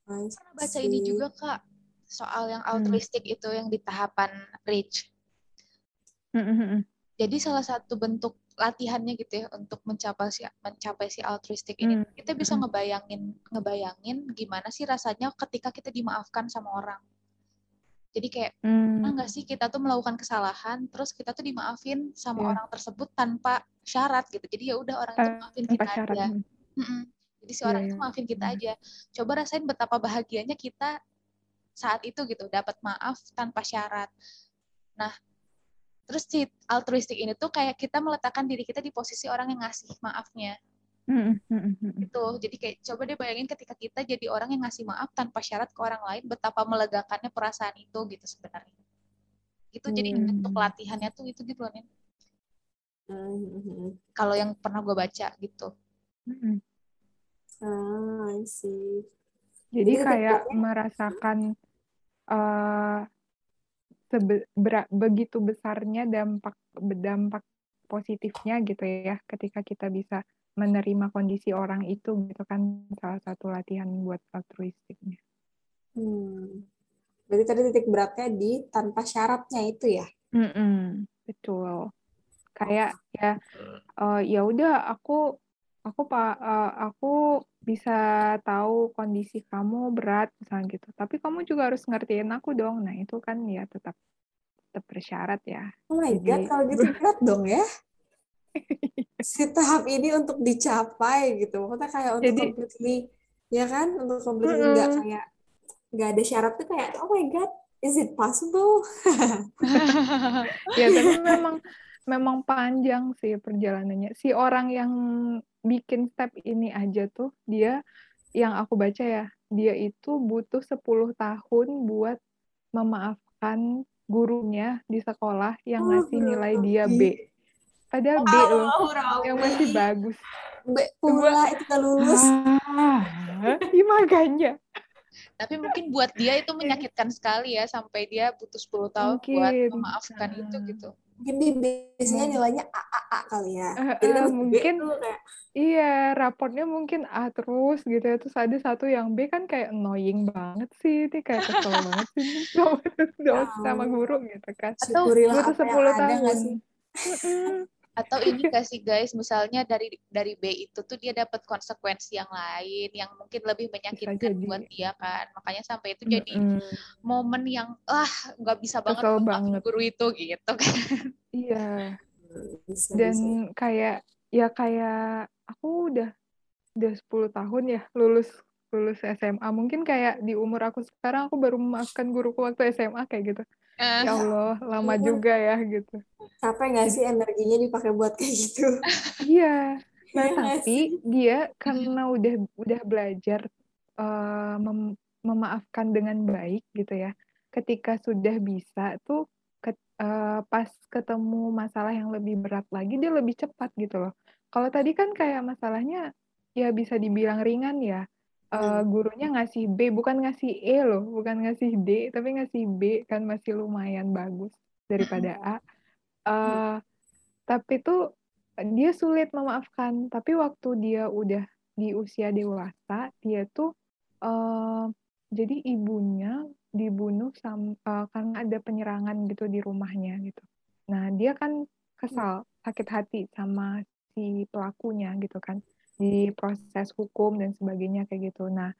Speaker 3: pernah baca ini juga kak soal yang
Speaker 4: Hmm.
Speaker 3: altruistik itu yang di tahapan rich.
Speaker 4: Mm-mm-mm.
Speaker 3: Jadi salah satu bentuk latihannya gitu ya untuk mencapai si mencapai si altruistik ini
Speaker 4: Hmm.
Speaker 3: kita bisa
Speaker 4: Mm-mm.
Speaker 3: ngebayangin ngebayangin gimana sih rasanya ketika kita dimaafkan sama orang. Jadi kayak
Speaker 4: Hmm.
Speaker 3: pernah nggak sih kita tuh melakukan kesalahan terus kita tuh dimaafin sama
Speaker 4: Iya.
Speaker 3: orang tersebut tanpa syarat gitu. Jadi ya udah orang itu maafin
Speaker 4: Tanpa
Speaker 3: kita
Speaker 4: syarat.
Speaker 3: aja. Mm-mm. Jadi si
Speaker 4: Iya,
Speaker 3: orang
Speaker 4: iya.
Speaker 3: itu maafin kita
Speaker 4: Benar.
Speaker 3: aja. Coba rasain betapa bahagianya kita saat itu gitu dapat maaf tanpa syarat. Nah, terus si altruistik ini tuh kayak kita meletakkan diri kita di posisi orang yang ngasih maafnya
Speaker 4: Mm, mm, mm, mm.
Speaker 3: gitu jadi kayak coba deh bayangin ketika kita jadi orang yang ngasih maaf tanpa syarat ke orang lain betapa melegakannya perasaan itu gitu sebenarnya itu jadi
Speaker 4: Hmm.
Speaker 3: bentuk latihannya tuh itu gitu loh.
Speaker 2: Hmm.
Speaker 3: kalau yang pernah gue baca gitu.
Speaker 2: Ah, I see.
Speaker 4: Jadi
Speaker 2: Jadi
Speaker 4: kayak merasakan eh sebe- begitu besarnya dampak dampak positifnya gitu ya ketika kita bisa menerima kondisi orang itu gitu kan salah satu latihan buat altruistiknya.
Speaker 2: Hmm. Berarti tadi titik beratnya di tanpa syaratnya itu ya?
Speaker 4: Mm-mm, betul. Kayak ya eh, ya udah aku aku pak aku bisa tahu kondisi kamu berat misalnya gitu. Tapi kamu juga harus ngertiin aku dong. Nah, itu kan ya tetap tetap bersyarat ya.
Speaker 2: Oh my
Speaker 4: Jadi-
Speaker 2: God, kalau gitu berat dong ya? Si tahap ini untuk dicapai gitu. Maksudnya kayak untuk
Speaker 4: Jadi-
Speaker 2: completely, ya kan? Untuk completely nggak
Speaker 4: Mm-mm.
Speaker 2: kayak, nggak ada syarat tuh kayak, oh my God, is it possible?
Speaker 4: Ya, tapi memang memang panjang sih perjalanannya. Si orang yang bikin step ini aja tuh dia yang aku baca ya, dia itu butuh 10 tahun buat memaafkan gurunya di sekolah yang
Speaker 2: Oh,
Speaker 4: ngasih nilai dia B. Padahal B loh,
Speaker 2: Wow,
Speaker 4: yang masih bagus.
Speaker 2: B pula itu udah lulus.
Speaker 4: Ah, iya makanya.
Speaker 3: tapi mungkin buat dia itu menyakitkan sekali ya sampai dia butuh 10 tahun buat
Speaker 4: Mungkin.
Speaker 3: memaafkan itu gitu
Speaker 2: Mungkin dia biasanya
Speaker 4: Hmm.
Speaker 2: nilainya A, A, A kali ya.
Speaker 4: Eh,
Speaker 2: Jadi B
Speaker 4: mungkin
Speaker 2: kayak,
Speaker 4: Iya, raportnya mungkin A terus gitu ya. Terus ada satu yang B kan kayak annoying banget sih. Ini kayak kesel banget sih nih sama, guru gitu kan.
Speaker 3: Atau
Speaker 2: yang
Speaker 4: 10
Speaker 2: ada nggak
Speaker 4: tahun.
Speaker 2: sih?
Speaker 3: Atau ini kasih guys misalnya dari dari B itu tuh dia dapat konsekuensi yang lain yang mungkin lebih menyakitkan
Speaker 4: jadi.
Speaker 3: buat dia kan makanya sampai itu jadi
Speaker 4: Mm-mm.
Speaker 3: momen yang ah nggak bisa banget
Speaker 4: banget.
Speaker 3: guru itu gitu kan
Speaker 4: Iya. Dan kayak ya kayak aku udah udah 10 tahun ya lulus lulus SMA. Mungkin kayak di umur aku sekarang aku baru memaafkan guruku waktu SMA kayak gitu.
Speaker 3: Eh,
Speaker 4: Ya Allah, lama
Speaker 2: ampun.
Speaker 4: juga ya gitu.
Speaker 2: Capek nggak sih energinya dipakai buat kayak gitu?
Speaker 4: Iya. Nah,
Speaker 2: Iya
Speaker 4: tapi dia karena udah udah belajar eh, mem- memaafkan dengan baik gitu ya. Ketika sudah bisa tuh ket- eh, pas ketemu masalah yang lebih berat lagi dia lebih cepat gitu loh. Kalau tadi kan kayak masalahnya ya bisa dibilang ringan ya.
Speaker 2: Hmm.
Speaker 4: gurunya ngasih B bukan ngasih E loh, bukan ngasih D tapi ngasih B kan masih lumayan bagus daripada A. Eh, tapi tuh dia sulit memaafkan. Tapi waktu dia udah di usia dewasa, dia tuh eh, jadi ibunya dibunuh sam, eh, karena ada penyerangan gitu di rumahnya gitu. Nah, dia kan kesal, sakit hati sama si pelakunya gitu kan di proses hukum dan sebagainya kayak gitu. Nah,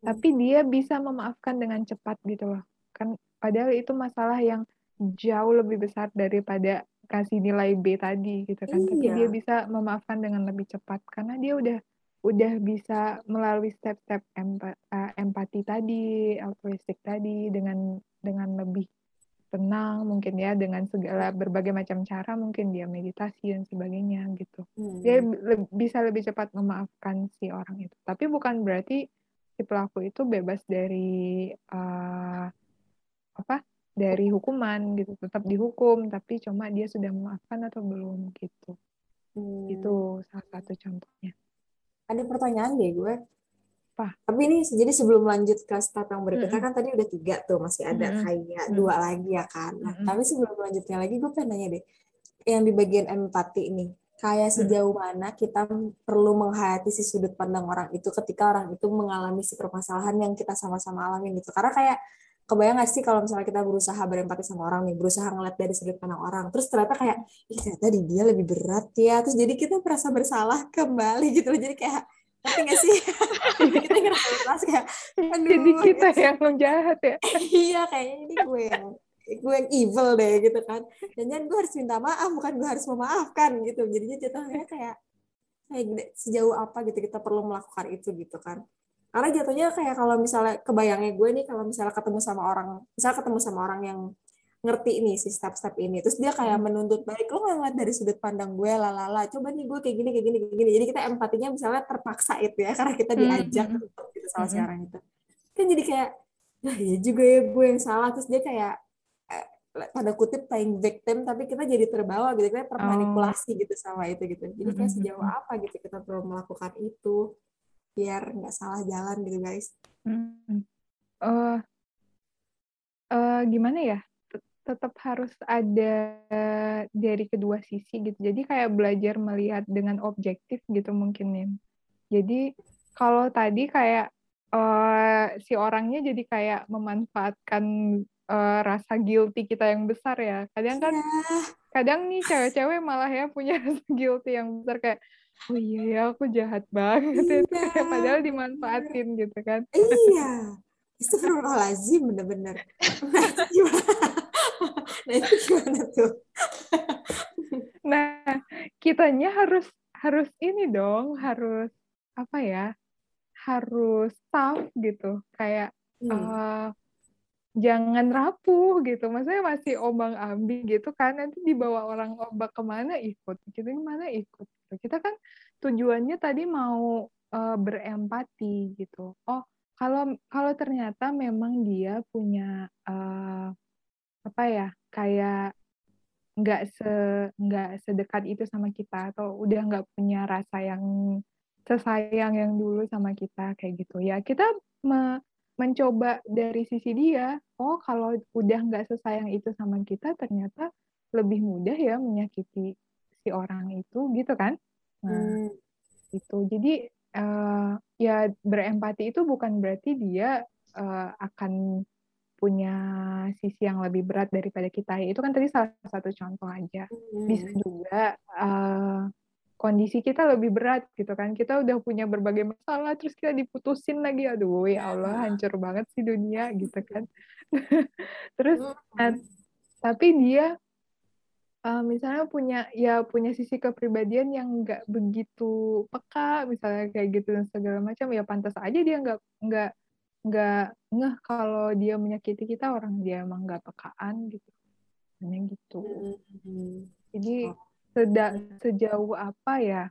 Speaker 4: tapi dia bisa memaafkan dengan cepat gitu loh. Kan padahal itu masalah yang jauh lebih besar daripada kasih nilai B tadi gitu kan. Tapi
Speaker 2: Iya.
Speaker 4: dia bisa memaafkan dengan lebih cepat karena dia udah udah bisa melalui step-step eh, empati tadi, altruistik tadi dengan dengan lebih tenang mungkin ya dengan segala berbagai macam cara mungkin dia meditasi dan sebagainya gitu
Speaker 2: Hmm.
Speaker 4: dia le- bisa lebih cepat memaafkan si orang itu. Tapi bukan berarti si pelaku itu bebas dari eh, apa? Dari hukuman gitu, tetap dihukum, tapi cuma dia sudah memaafkan atau belum gitu.
Speaker 2: Hmm.
Speaker 4: Itu salah satu contohnya.
Speaker 2: Ada pertanyaan deh gue.
Speaker 4: Apa?
Speaker 2: Tapi ini jadi sebelum lanjut ke step yang berikutnya
Speaker 4: Mm-mm.
Speaker 2: kan tadi udah tiga tuh masih ada
Speaker 4: Mm-mm.
Speaker 2: kayak
Speaker 4: Mm.
Speaker 2: dua lagi ya kan. Nah,
Speaker 4: Mm-mm.
Speaker 2: tapi sebelum lanjutnya lagi gue pengen nanya deh yang di bagian empati nih kayak sejauh mana kita perlu menghayati si sudut pandang orang itu ketika orang itu mengalami si permasalahan yang kita sama-sama alamin gitu. Karena kayak kebayang gak sih kalau misalnya kita berusaha berempati sama orang nih, berusaha ngeliat dari sudut pandang orang, terus ternyata kayak, ih ternyata di dia lebih berat ya, terus jadi kita merasa bersalah kembali gitu loh, jadi kayak, ngerti gak sih? Jadi kita ngerasa kayak, aduh,
Speaker 4: Jadi kita
Speaker 2: gitu.
Speaker 4: yang jahat ya.
Speaker 2: iya kayaknya ini gue yang gue yang evil deh gitu kan dan jangan gue harus minta maaf bukan gue harus memaafkan gitu jadinya jatuhnya kayak kayak gede, sejauh apa gitu kita perlu melakukan itu gitu kan karena jatuhnya kayak kalau misalnya kebayangnya gue nih kalau misalnya ketemu sama orang misalnya ketemu sama orang yang ngerti nih si step-step ini. Terus dia kayak menuntut balik, lo nggak ngeliat dari sudut pandang gue, lalala. Coba nih gue kayak gini, kayak gini, kayak gini. Jadi kita empatinya misalnya terpaksa itu ya, karena kita diajak
Speaker 4: Hmm.
Speaker 2: untuk gitu sama si
Speaker 4: Hmm.
Speaker 2: orang itu. Kan jadi kayak, nah ya juga ya gue yang salah. Terus dia kayak, eh, pada kutip playing victim, tapi kita jadi terbawa gitu, kita termanipulasi gitu sama itu gitu. Jadi kayak
Speaker 4: Hmm.
Speaker 2: sejauh apa gitu kita perlu melakukan itu, biar nggak salah jalan gitu guys.
Speaker 4: Hmm. Eh, eh, gimana ya? Tet- Tetap harus ada dari kedua sisi gitu. Jadi kayak belajar melihat dengan objektif gitu mungkin ya. Jadi kalau tadi kayak eh, si orangnya jadi kayak memanfaatkan eh, rasa guilty kita yang besar ya. Kadang kan
Speaker 2: Iya.
Speaker 4: kadang nih cewek-cewek malah ya punya rasa guilty yang besar kayak oh iya ya aku jahat banget ya
Speaker 2: Iya.
Speaker 4: padahal dimanfaatin gitu kan
Speaker 2: Iya. Astagfirullahaladzim bener-bener. Nah, itu gimana? Tuh?
Speaker 4: nah kitanya harus harus ini dong harus apa ya harus tough gitu kayak
Speaker 2: Hmm.
Speaker 4: eh, jangan rapuh gitu maksudnya masih ombang ambing gitu kan nanti dibawa orang ombak ke mana ikut kita ke mana ikut gitu. kita kan tujuannya tadi mau eh, berempati gitu oh kalau kalau ternyata memang dia punya eh, apa ya kayak nggak se nggak sedekat itu sama kita atau udah nggak punya rasa yang sesayang yang dulu sama kita kayak gitu. Ya kita me- mencoba dari sisi dia oh kalau udah nggak sesayang itu sama kita ternyata lebih mudah ya menyakiti si orang itu gitu kan? Nah
Speaker 2: Hmm.
Speaker 4: itu jadi eh, ya berempati itu bukan berarti dia eh, akan punya sisi yang lebih berat daripada kita. Ya itu kan tadi salah satu contoh aja. Bisa
Speaker 2: Hmm.
Speaker 4: juga eh, kondisi kita lebih berat gitu kan. Kita udah punya berbagai masalah terus kita diputusin lagi. Aduh ya Allah hancur banget sih dunia gitu kan. Terus nah, tapi dia eh, misalnya punya ya punya sisi kepribadian yang nggak begitu peka misalnya kayak gitu dan segala macam ya pantas aja dia nggak nggak nggak ngeh kalau dia menyakiti kita orang dia emang nggak pekaan gitu. Sebenarnya gitu.
Speaker 2: Hmm.
Speaker 4: jadi
Speaker 2: Oh.
Speaker 4: seda- sejauh apa ya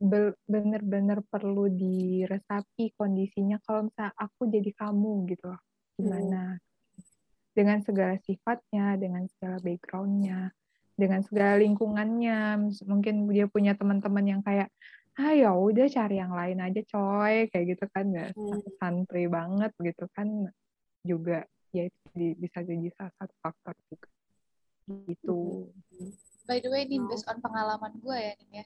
Speaker 4: be- bener-bener perlu diresapi kondisinya kalau misalnya aku jadi kamu gitu loh. Gimana? Dengan segala sifatnya dengan segala backgroundnya dengan segala lingkungannya. Mungkin dia punya teman-teman yang kayak ah ya udah cari yang lain aja coy kayak gitu kan nggak
Speaker 2: Hmm.
Speaker 4: santai banget gitu kan juga ya itu bisa jadi salah satu faktor juga gitu
Speaker 3: By the way, nih
Speaker 2: Oh.
Speaker 3: based on pengalaman gue ya, Nin ya.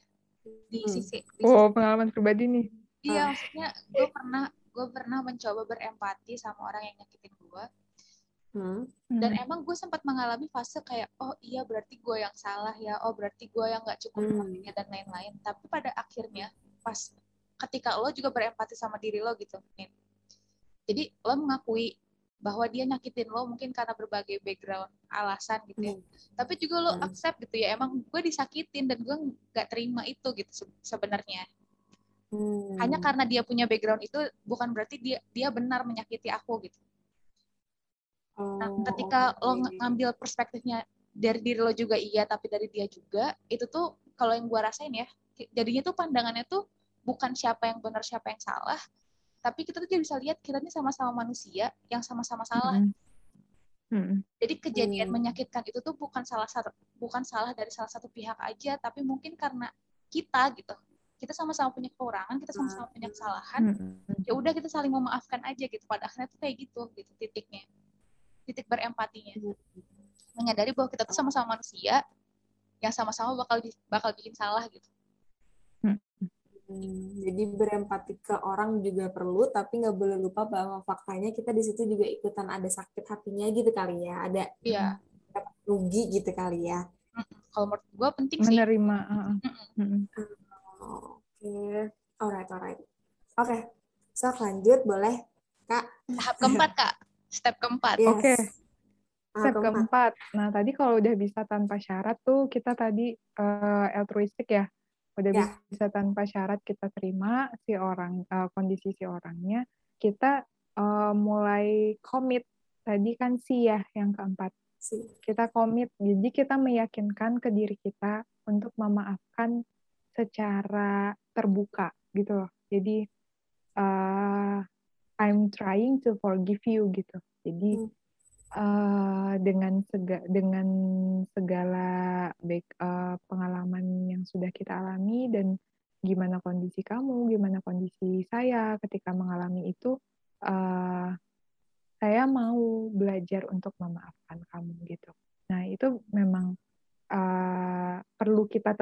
Speaker 3: Di
Speaker 2: Hmm.
Speaker 3: sisi, di
Speaker 4: oh
Speaker 3: sisi-
Speaker 4: pengalaman pribadi nih
Speaker 3: iya maksudnya gue pernah gue pernah mencoba berempati sama orang yang nyakitin gue
Speaker 2: Hmm.
Speaker 3: dan
Speaker 4: Hmm.
Speaker 3: emang gue sempat mengalami fase kayak oh iya berarti gue yang salah ya oh berarti gue yang nggak cukup
Speaker 2: Hmm.
Speaker 3: dan lain-lain tapi pada akhirnya pas ketika lo juga berempati sama diri lo gitu Nin. jadi lo mengakui bahwa dia nyakitin lo mungkin karena berbagai background alasan gitu ya tapi juga lo
Speaker 2: Hmm.
Speaker 3: accept gitu ya emang gue disakitin dan gue nggak terima itu gitu se- sebenarnya
Speaker 2: Hmm.
Speaker 3: hanya karena dia punya background itu bukan berarti dia dia benar menyakiti aku gitu Nah,
Speaker 2: Oh,
Speaker 3: ketika lo
Speaker 2: oke.
Speaker 3: ng- ngambil perspektifnya dari diri lo juga iya, tapi dari dia juga, itu tuh kalau yang gua rasain ya, jadinya tuh pandangannya tuh bukan siapa yang benar, siapa yang salah, tapi kita tuh bisa lihat kita ini sama-sama manusia yang sama-sama salah.
Speaker 4: Mm-mm. Mm-mm.
Speaker 3: Jadi kejadian
Speaker 2: Hmm.
Speaker 3: menyakitkan itu tuh bukan salah satu bukan salah dari salah satu pihak aja, tapi mungkin karena kita gitu. Kita sama-sama punya kekurangan, kita sama-sama punya kesalahan.
Speaker 4: Mm-mm.
Speaker 3: Ya udah kita saling memaafkan aja gitu. Pada akhirnya tuh kayak gitu gitu titiknya. Titik berempatinya. Menyadari bahwa kita tuh sama-sama manusia yang sama-sama bakal di- bakal bikin salah gitu.
Speaker 2: Hmm, jadi berempati ke orang juga perlu, tapi nggak boleh lupa bahwa faktanya kita di situ juga ikutan ada sakit hatinya gitu kali ya, ada
Speaker 3: Iya.
Speaker 2: rugi gitu kali ya.
Speaker 3: Kalau menurut gue penting sih.
Speaker 4: menerima
Speaker 2: Oke, alright, alright. Oke, so lanjut boleh, Kak?
Speaker 3: Tahap keempat kak. Step keempat.
Speaker 2: Yes.
Speaker 4: Oke.
Speaker 2: Ah,
Speaker 4: Step
Speaker 2: keempat.
Speaker 4: keempat. Nah, tadi kalau udah bisa tanpa syarat tuh kita tadi eh, altruistik ya. Udah
Speaker 2: Ya.
Speaker 4: bisa tanpa syarat kita terima si orang eh, kondisi si orangnya, kita eh, mulai komit tadi kan sih ya yang keempat.
Speaker 2: sih.
Speaker 4: Kita komit, jadi kita meyakinkan ke diri kita untuk memaafkan secara terbuka gitu loh. Jadi uh, I'm trying to forgive you gitu. Jadi
Speaker 2: Hmm.
Speaker 4: uh, dengan sega, dengan segala baik uh, pengalaman yang sudah kita alami dan gimana kondisi kamu, gimana kondisi saya ketika mengalami itu, uh, saya mau belajar untuk memaafkan kamu gitu. Nah itu memang uh, perlu kita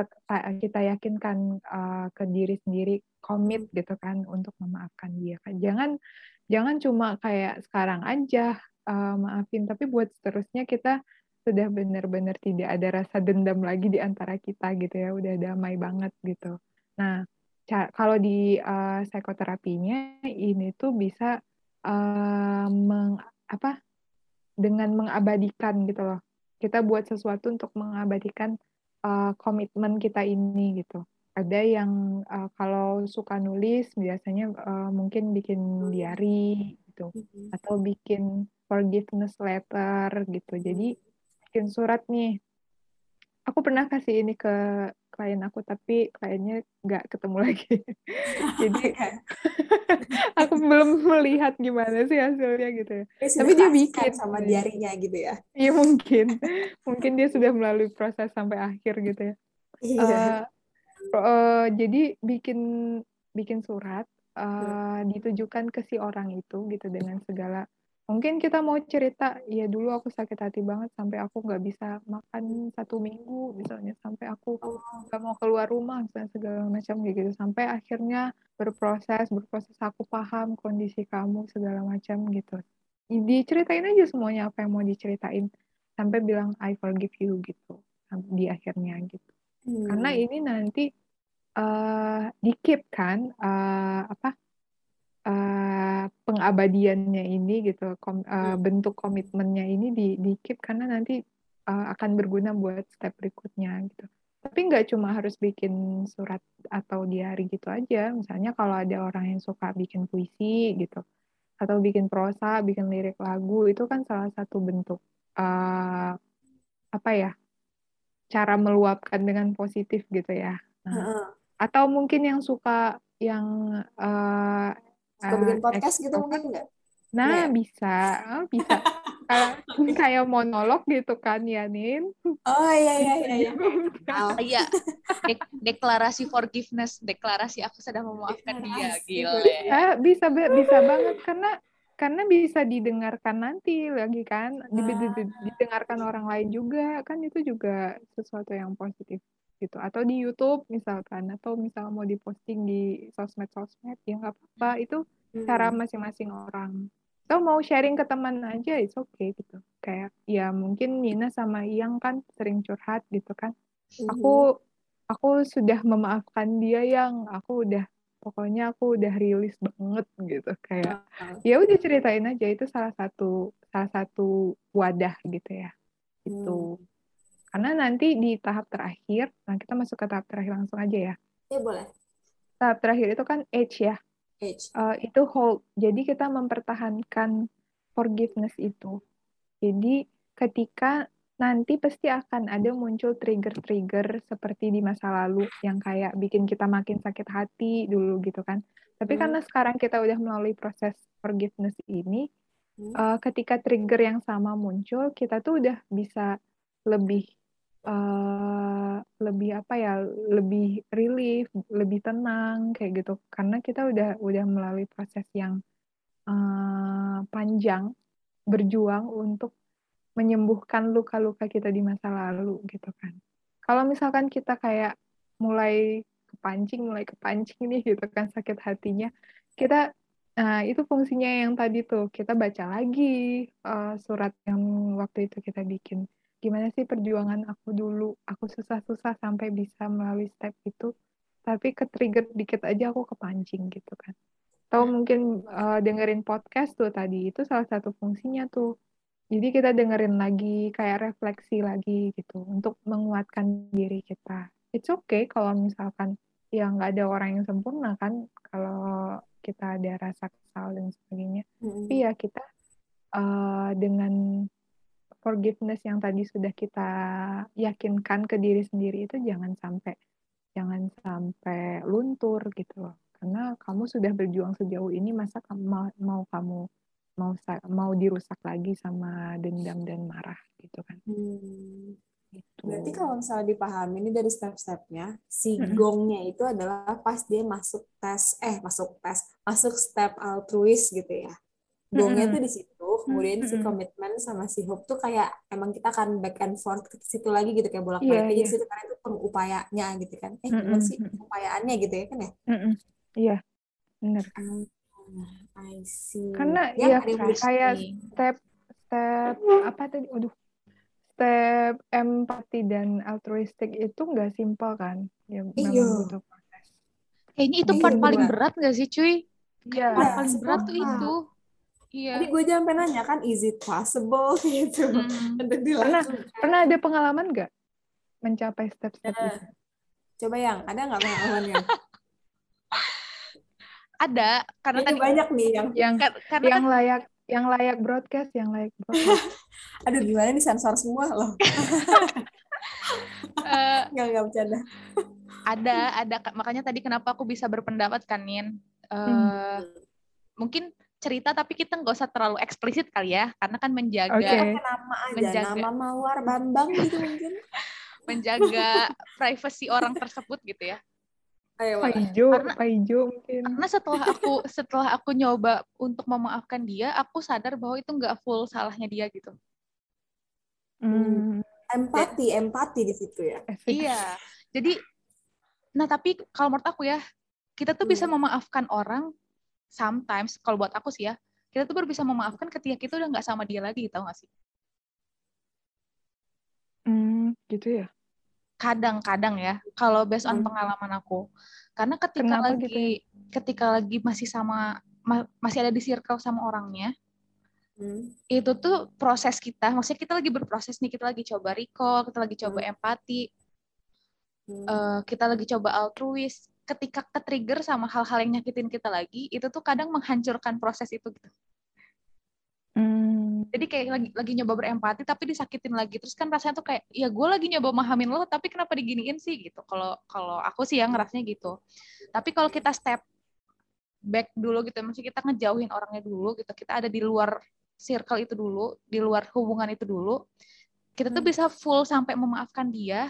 Speaker 4: kita yakinkan uh, ke diri sendiri komit gitu kan untuk memaafkan dia kan. Jangan jangan cuma kayak sekarang aja uh, maafin, tapi buat seterusnya kita sudah benar-benar tidak ada rasa dendam lagi di antara kita gitu ya, udah damai banget gitu. Nah, kalau di uh, psikoterapinya ini tuh bisa uh, meng, apa dengan mengabadikan gitu loh. Kita buat sesuatu untuk mengabadikan uh, komitmen kita ini gitu. Ada yang uh, kalau suka nulis biasanya uh, mungkin bikin diary gitu atau bikin forgiveness letter gitu. Jadi bikin surat nih. Aku pernah kasih ini ke klien aku tapi kliennya nggak ketemu lagi. Jadi aku belum melihat gimana sih hasilnya gitu ya.
Speaker 2: tapi dia bikin sama diarinya gitu ya.
Speaker 4: Iya mungkin, mungkin dia sudah melalui proses sampai akhir gitu ya.
Speaker 2: Iya.
Speaker 4: Uh, uh, jadi bikin bikin surat uh, ditujukan ke si orang itu gitu dengan segala mungkin kita mau cerita ya dulu aku sakit hati banget sampai aku nggak bisa makan satu minggu misalnya sampai aku nggak mau keluar rumah misalnya segala macam gitu. Sampai akhirnya berproses berproses aku paham kondisi kamu segala macam gitu. Diceritain aja semuanya apa yang mau diceritain. Sampai bilang I forgive you gitu di akhirnya gitu. Hmm. karena ini nanti uh, di keep kan uh, apa uh, pengabadiannya ini gitu kom, uh, bentuk komitmennya ini di di keep karena nanti uh, akan berguna buat step berikutnya gitu. Tapi nggak cuma harus bikin surat atau diary gitu aja. Misalnya kalau ada orang yang suka bikin puisi gitu atau bikin prosa bikin lirik lagu itu kan salah satu bentuk uh, apa ya cara meluapkan dengan positif gitu ya. Nah, atau mungkin yang suka yang uh,
Speaker 2: suka bikin podcast gitu mungkin enggak?
Speaker 4: Nah, ya? bisa. Oh, bisa. kayak kayak monolog gitu kan ya, Nin.
Speaker 2: Oh iya iya iya iya.
Speaker 3: Oh, iya. Dek deklarasi forgiveness, deklarasi aku sudah memaafkan dia, gila.
Speaker 4: Eh, bisa bisa banget karena karena bisa didengarkan nanti lagi kan, didengarkan orang lain juga kan itu juga sesuatu yang positif gitu. Atau di YouTube misalkan atau misal mau diposting di sosmed-sosmed ya nggak apa-apa. Itu cara masing-masing orang. Atau mau sharing ke teman aja it's okay gitu. Kayak ya mungkin Nina sama Iyang kan sering curhat gitu kan. Aku aku sudah memaafkan dia yang. Aku udah pokoknya aku udah rilis banget gitu. Kayak ya udah ceritain aja itu salah satu salah satu wadah gitu ya. Itu hmm. Karena nanti di tahap terakhir, nah kita masuk ke tahap terakhir langsung aja ya.
Speaker 2: Iya boleh.
Speaker 4: Tahap terakhir itu kan age ya.
Speaker 2: Age.
Speaker 4: Uh, itu hold. Jadi kita mempertahankan forgiveness itu. Jadi ketika nanti pasti akan ada muncul trigger-trigger seperti di masa lalu yang kayak bikin kita makin sakit hati dulu gitu kan. Tapi hmm. karena sekarang kita udah melalui proses forgiveness ini, hmm. uh, ketika trigger yang sama muncul, kita tuh udah bisa lebih uh, lebih apa ya lebih relief lebih tenang kayak gitu. Karena kita udah udah melalui proses yang uh, panjang berjuang untuk menyembuhkan luka-luka kita di masa lalu gitu kan. Kalau misalkan kita kayak mulai kepancing mulai kepancing nih gitu kan sakit hatinya kita Nah, itu fungsinya yang tadi tuh, kita baca lagi uh, surat yang waktu itu kita bikin gimana sih perjuangan aku dulu? Aku susah-susah sampai bisa melalui step itu. Tapi ke trigger dikit aja aku kepancing gitu kan. Atau mungkin uh, dengerin podcast tuh tadi itu salah satu fungsinya tuh. Jadi kita dengerin lagi kayak refleksi lagi gitu untuk menguatkan diri kita. It's okay kalau misalkan ya nggak ada orang yang sempurna kan kalau kita ada rasa kesal dan sebagainya. Mm -hmm. tapi ya kita eh, dengan forgiveness yang tadi sudah kita yakinkan ke diri sendiri itu jangan sampai jangan sampai luntur gitu loh. Karena kamu sudah berjuang sejauh ini masa kamu mau, mau kamu mau mau dirusak lagi sama dendam dan marah gitu kan.
Speaker 2: Hmm.
Speaker 4: Gitu.
Speaker 2: Berarti kalau misalnya dipahami ini dari step-stepnya, si gongnya itu adalah pas dia masuk tes, eh masuk tes, masuk step altruis gitu ya. Gongnya
Speaker 4: Mm-mm.
Speaker 2: tuh di situ, kemudian si
Speaker 4: Mm-mm.
Speaker 2: komitmen sama si hope tuh kayak emang kita akan back and forth ke situ lagi gitu kayak
Speaker 4: Iya,
Speaker 2: bolak-balik aja
Speaker 4: iya.
Speaker 2: di situ karena itu pengupayanya gitu kan. Eh gimana sih
Speaker 4: Mm-mm.
Speaker 2: pengupayaannya gitu ya kan ya?
Speaker 4: Iya, benar.
Speaker 2: Ah, I see.
Speaker 4: Karena ya
Speaker 2: mau
Speaker 4: kayak step step apa tadi? Waduh. Step empati dan altruistik itu nggak simpel kan? Ya
Speaker 2: Iya.
Speaker 4: memang butuh proses.
Speaker 3: Kayaknya itu
Speaker 2: Iya,
Speaker 3: part paling berat gak sih cuy?
Speaker 4: Iya.
Speaker 3: Part
Speaker 2: Iya,
Speaker 3: paling berat tuh itu. Iya.
Speaker 2: Tadi gue aja sampai nanya kan, is it possible gitu
Speaker 3: Mm.
Speaker 2: untuk
Speaker 4: Pernah
Speaker 2: dilakukan?
Speaker 4: pernah ada pengalaman nggak mencapai step-step
Speaker 2: Nah,
Speaker 4: itu?
Speaker 2: Coba yang ada nggak pengalamannya?
Speaker 3: Ada karena
Speaker 2: Ini
Speaker 3: tadi
Speaker 2: banyak nih yang,
Speaker 4: Yang
Speaker 3: kar- karena
Speaker 4: yang
Speaker 3: kan
Speaker 4: layak yang layak broadcast, yang layak broadcast.
Speaker 2: aduh gimana nih sensor semua loh.
Speaker 3: eh,
Speaker 2: Nggak, nggak bercanda.
Speaker 3: ada ada makanya tadi kenapa aku bisa berpendapat kan Nin Eh,
Speaker 4: Hmm.
Speaker 3: mungkin cerita tapi kita nggak usah terlalu eksplisit kali ya karena kan menjaga.
Speaker 2: Pakai nama aja,
Speaker 3: Menjaga.
Speaker 2: nama Mawar Bambang gitu mungkin.
Speaker 3: menjaga privasi orang tersebut gitu ya
Speaker 2: Ayo,
Speaker 4: Pak
Speaker 2: Wak.
Speaker 4: Ijo,
Speaker 3: Karena-
Speaker 4: Pak Ijo mungkin.
Speaker 3: karena setelah aku setelah aku nyoba untuk memaafkan dia aku sadar bahwa itu nggak full salahnya dia gitu
Speaker 4: Hmm,
Speaker 2: empati, empati di situ ya.
Speaker 3: iya jadi nah tapi kalau menurut aku ya kita tuh bisa
Speaker 2: Hmm.
Speaker 3: memaafkan orang sometimes kalau buat aku sih ya kita tuh baru bisa memaafkan ketika kita udah nggak sama dia lagi tau gak sih
Speaker 4: Hmm, gitu ya.
Speaker 3: kadang-kadang ya kalau based on
Speaker 2: Hmm.
Speaker 3: pengalaman aku karena ketika
Speaker 4: Kenapa
Speaker 3: lagi
Speaker 4: gitu ya?
Speaker 3: ketika lagi masih sama ma- masih ada di circle sama orangnya
Speaker 2: Hmm.
Speaker 3: itu tuh proses kita maksudnya kita lagi berproses nih kita lagi coba recall kita lagi coba empati
Speaker 2: Hmm.
Speaker 3: eh, kita lagi coba altruis ketika ke trigger sama hal-hal yang nyakitin kita lagi itu tuh kadang menghancurkan proses itu gitu.
Speaker 4: Hmm,
Speaker 3: jadi kayak lagi lagi nyoba berempati tapi disakitin lagi. Terus kan rasanya tuh kayak ya gue lagi nyoba mahamin lo tapi kenapa diginiin sih? gitu. Kalau kalau aku sih yang ngerasanya gitu. Tapi kalau kita step back dulu gitu maksudnya kita ngejauhin orangnya dulu gitu kita ada di luar circle itu dulu di luar hubungan itu dulu kita tuh
Speaker 2: Hmm.
Speaker 3: bisa full sampai memaafkan dia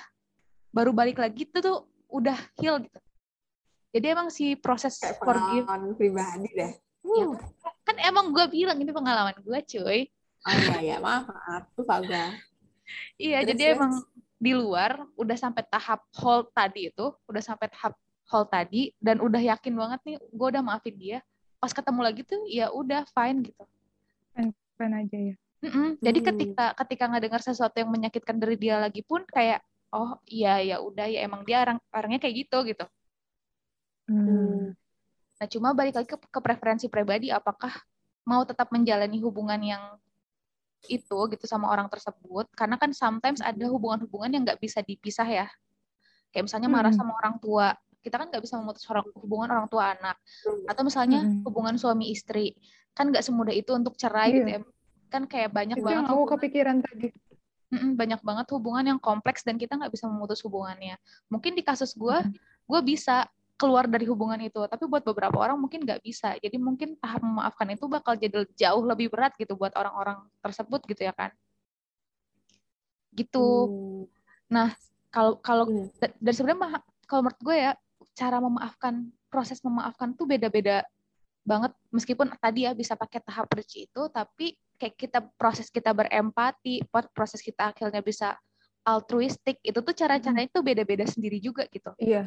Speaker 3: baru balik lagi itu tuh udah heal gitu jadi emang si proses
Speaker 2: Kayak
Speaker 3: forgive
Speaker 2: pribadi deh. Uh.
Speaker 3: kan emang gue bilang ini pengalaman gue cuy
Speaker 2: Oh iya, iya. Maaf, maaf. Lupa gue.
Speaker 3: Iya,
Speaker 2: Terus,
Speaker 3: jadi
Speaker 2: terus?
Speaker 3: emang di luar udah sampai tahap hold tadi itu, udah sampai tahap hold tadi dan udah yakin banget nih gue udah maafin dia. Pas ketemu lagi tuh ya udah fine gitu.
Speaker 4: fine aja ya.
Speaker 3: Mm-mm. Jadi
Speaker 2: Hmm.
Speaker 3: ketika ketika ngedengar sesuatu yang menyakitkan dari dia lagi pun kayak oh iya ya udah ya emang dia orang orangnya kayak gitu gitu.
Speaker 4: Hmm.
Speaker 3: Nah, cuma balik lagi ke, ke preferensi pribadi apakah mau tetap menjalani hubungan yang itu gitu sama orang tersebut karena kan sometimes ada hubungan-hubungan yang nggak bisa dipisah ya kayak misalnya marah
Speaker 4: Mm-mm.
Speaker 3: sama orang tua kita kan nggak bisa memutus orang, hubungan orang tua anak atau misalnya
Speaker 4: Mm-mm.
Speaker 3: hubungan suami istri kan nggak semudah itu untuk cerai gitu
Speaker 4: Iya.
Speaker 3: ya kan kayak banyak
Speaker 4: Itu
Speaker 3: banget
Speaker 4: yang aku kepikiran tadi.
Speaker 3: Banyak banget hubungan yang kompleks dan kita nggak bisa memutus hubungannya. Mungkin di kasus gue, gue bisa keluar dari hubungan itu, tapi buat beberapa orang mungkin nggak bisa. Jadi mungkin tahap memaafkan itu bakal jadi jauh lebih berat gitu buat orang-orang tersebut gitu ya kan. Gitu.
Speaker 2: Hmm.
Speaker 3: Kalau kalau
Speaker 2: Hmm.
Speaker 3: da- dan sebenarnya kalau menurut gue ya cara memaafkan proses memaafkan tuh beda-beda banget meskipun tadi ya bisa pakai tahap bridge itu tapi kayak kita proses kita berempati proses kita akhirnya bisa altruistik itu tuh cara-caranya tuh beda-beda sendiri juga gitu
Speaker 4: Iya.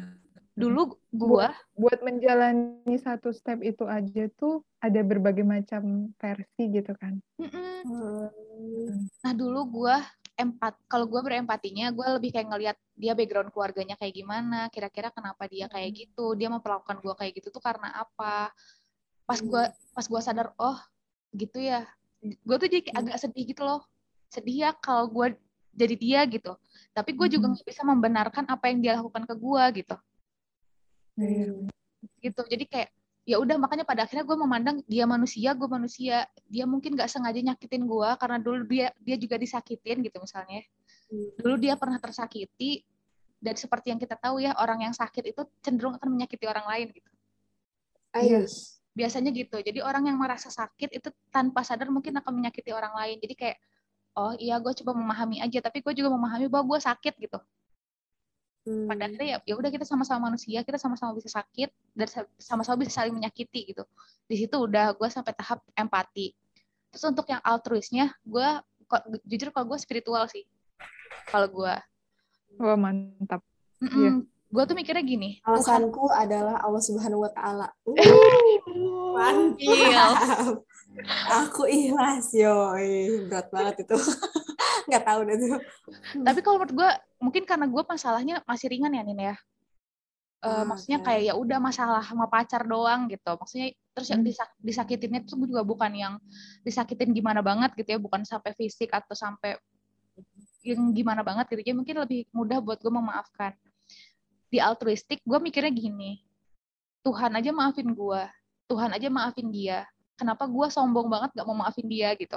Speaker 3: Dulu gua
Speaker 4: Buat menjalani satu step itu aja tuh ada berbagai macam versi gitu kan.
Speaker 2: Hmm.
Speaker 3: nah dulu gua empat kalau gua berempatinya gua lebih kayak ngelihat dia background keluarganya kayak gimana kira-kira kenapa dia kayak gitu dia memperlakukan gua kayak gitu tuh karena apa? Pas gua pas gua sadar oh gitu ya. Gue tuh jadi
Speaker 2: Hmm.
Speaker 3: agak sedih gitu loh. Sedih ya kalau gue jadi dia gitu. Tapi gue juga nggak bisa membenarkan apa yang dia lakukan ke gue gitu.
Speaker 2: Hmm.
Speaker 3: gitu jadi kayak ya udah makanya pada akhirnya gue memandang dia manusia gue manusia dia mungkin nggak sengaja nyakitin gue karena dulu dia dia juga disakitin gitu misalnya
Speaker 2: Hmm.
Speaker 3: dulu dia pernah tersakiti dan seperti yang kita tahu ya orang yang sakit itu cenderung akan menyakiti orang lain gitu
Speaker 4: Iya.
Speaker 2: Aish.
Speaker 3: biasanya gitu jadi orang yang merasa sakit itu tanpa sadar mungkin akan menyakiti orang lain jadi kayak oh iya gue coba memahami aja tapi gue juga memahami bahwa gue sakit gitu
Speaker 2: Hmm.
Speaker 3: pada akhirnya ya ya udah kita sama-sama manusia kita sama-sama bisa sakit dan sa- sama-sama bisa saling menyakiti gitu di situ udah gue sampai tahap empati terus untuk yang altruisnya gue kok jujur kalau gue spiritual sih kalau gue
Speaker 4: Wah, mantap.
Speaker 3: gue tuh mikirnya gini Tuhan
Speaker 2: Alasanku adalah Allah Subhanahu wa taala. Uh. Mantap. Aku ikhlas, yoi. Berat banget itu. Nggak tahu deh tuh.
Speaker 3: tapi kalau menurut gue mungkin karena gue masalahnya masih ringan ya Nin ya. Eh,
Speaker 2: Ah,
Speaker 3: maksudnya
Speaker 2: oke.
Speaker 3: kayak ya udah masalah sama pacar doang gitu. Maksudnya terus yang
Speaker 4: Hmm.
Speaker 3: disak- disakitinnya itu juga bukan yang disakitin gimana banget gitu ya bukan sampai fisik atau sampai yang gimana banget gitu. Ya mungkin lebih mudah buat gue memaafkan. Di altruistik gue mikirnya gini. Tuhan aja maafin gue Tuhan aja maafin dia. Kenapa gue sombong banget gak mau maafin dia gitu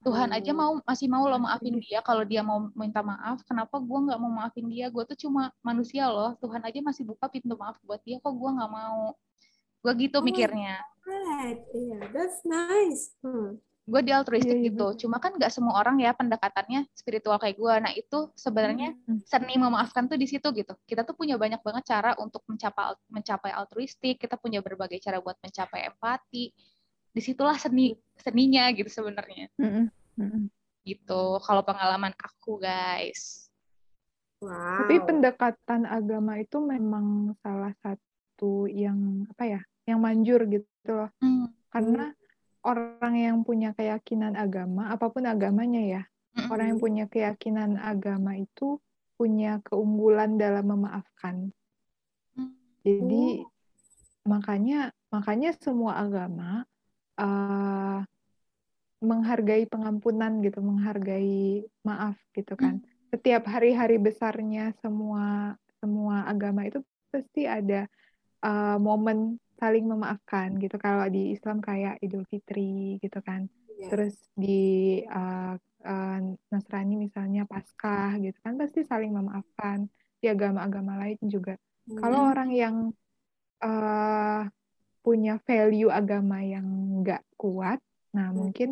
Speaker 3: Tuhan aja
Speaker 2: Hmm.
Speaker 3: mau masih mau lo maafin dia kalau dia mau minta maaf kenapa gue nggak mau maafin dia gue tuh cuma manusia loh Tuhan aja masih buka pintu maaf buat dia kok gue nggak mau gue gitu
Speaker 2: Oh.
Speaker 3: mikirnya
Speaker 2: Right. Iya, that's nice. Hmm.
Speaker 3: gue di altruistik
Speaker 4: Iya, iya,
Speaker 3: gitu cuma kan nggak semua orang ya pendekatannya spiritual kayak gue nah itu sebenarnya
Speaker 4: Hmm.
Speaker 3: seni memaafkan tuh di situ gitu kita tuh punya banyak banget cara untuk mencapai mencapai altruistik kita punya berbagai cara buat mencapai empati di situlah seni seninya gitu sebenarnya
Speaker 4: Mm-mm. Mm-mm.
Speaker 3: gitu kalau pengalaman aku guys
Speaker 2: Wow.
Speaker 4: Tapi pendekatan agama itu memang salah satu yang apa ya, yang manjur gitu loh.
Speaker 3: Hmm.
Speaker 4: Karena orang yang punya keyakinan agama, apa pun agamanya ya,
Speaker 3: Mm-mm.
Speaker 4: orang yang punya keyakinan agama itu punya keunggulan dalam memaafkan.
Speaker 3: Hmm.
Speaker 4: Jadi makanya makanya semua agama eh, menghargai pengampunan gitu, menghargai maaf gitu kan. Setiap hari-hari besarnya semua semua agama itu pasti ada eh, momen saling memaafkan gitu. Kalau di Islam kayak Idul Fitri gitu kan.
Speaker 2: Iya.
Speaker 4: Terus di eh, Nasrani misalnya Paskah gitu kan pasti saling memaafkan. Di agama-agama lain juga. Kalau
Speaker 2: Hmm.
Speaker 4: orang yang eh, punya value agama yang nggak kuat, nah
Speaker 2: Hmm.
Speaker 4: mungkin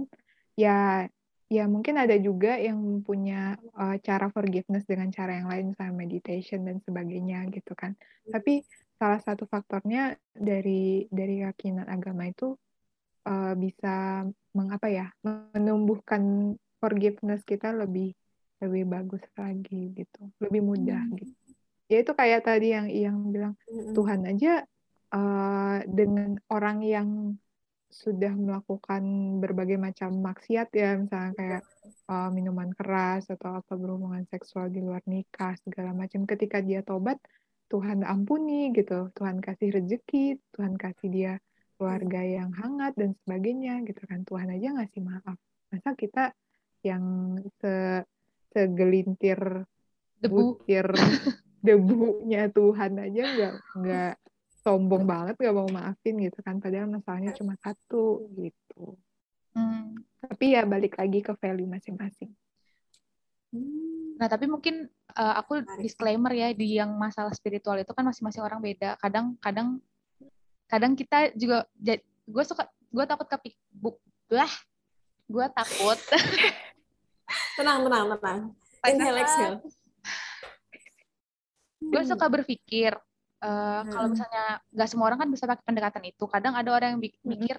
Speaker 4: ya ya mungkin ada juga yang punya eh, cara forgiveness dengan cara yang lain, misalnya meditation dan sebagainya gitu kan. Tapi salah satu faktornya dari dari keyakinan agama itu eh, bisa mengapa ya menumbuhkan forgiveness kita lebih lebih bagus lagi gitu, lebih mudah
Speaker 3: Hmm.
Speaker 4: gitu. Ya itu kayak tadi yang yang bilang
Speaker 2: Hmm.
Speaker 4: Tuhan aja eh, dengan orang yang sudah melakukan berbagai macam maksiat ya, misalnya kayak eh, minuman keras atau apa berhubungan seksual di luar nikah segala macam. Ketika dia tobat, Tuhan ampuni gitu, Tuhan kasih rezeki, Tuhan kasih dia keluarga yang hangat dan sebagainya gitu kan. Tuhan aja ngasih maaf. Masa kita yang se segelintir
Speaker 3: debu
Speaker 4: butir debunya Tuhan aja nggak nggak sombong banget nggak mau maafin gitu kan padahal masalahnya cuma satu gitu
Speaker 3: Hmm.
Speaker 4: tapi ya balik lagi ke value masing-masing
Speaker 2: Hmm.
Speaker 3: Nah, tapi mungkin uh, aku disclaimer ya di yang masalah spiritual itu kan masing-masing orang beda. Kadang kadang kadang kita juga gue suka gue takut kepik lah gue takut
Speaker 2: Tenang, tenang, tenang. Inhale, exhale.
Speaker 3: gue suka berpikir uh, kalau
Speaker 2: Hmm.
Speaker 3: misalnya nggak semua orang kan bisa pakai pendekatan itu. Kadang ada orang yang
Speaker 4: Mm-mm.
Speaker 3: mikir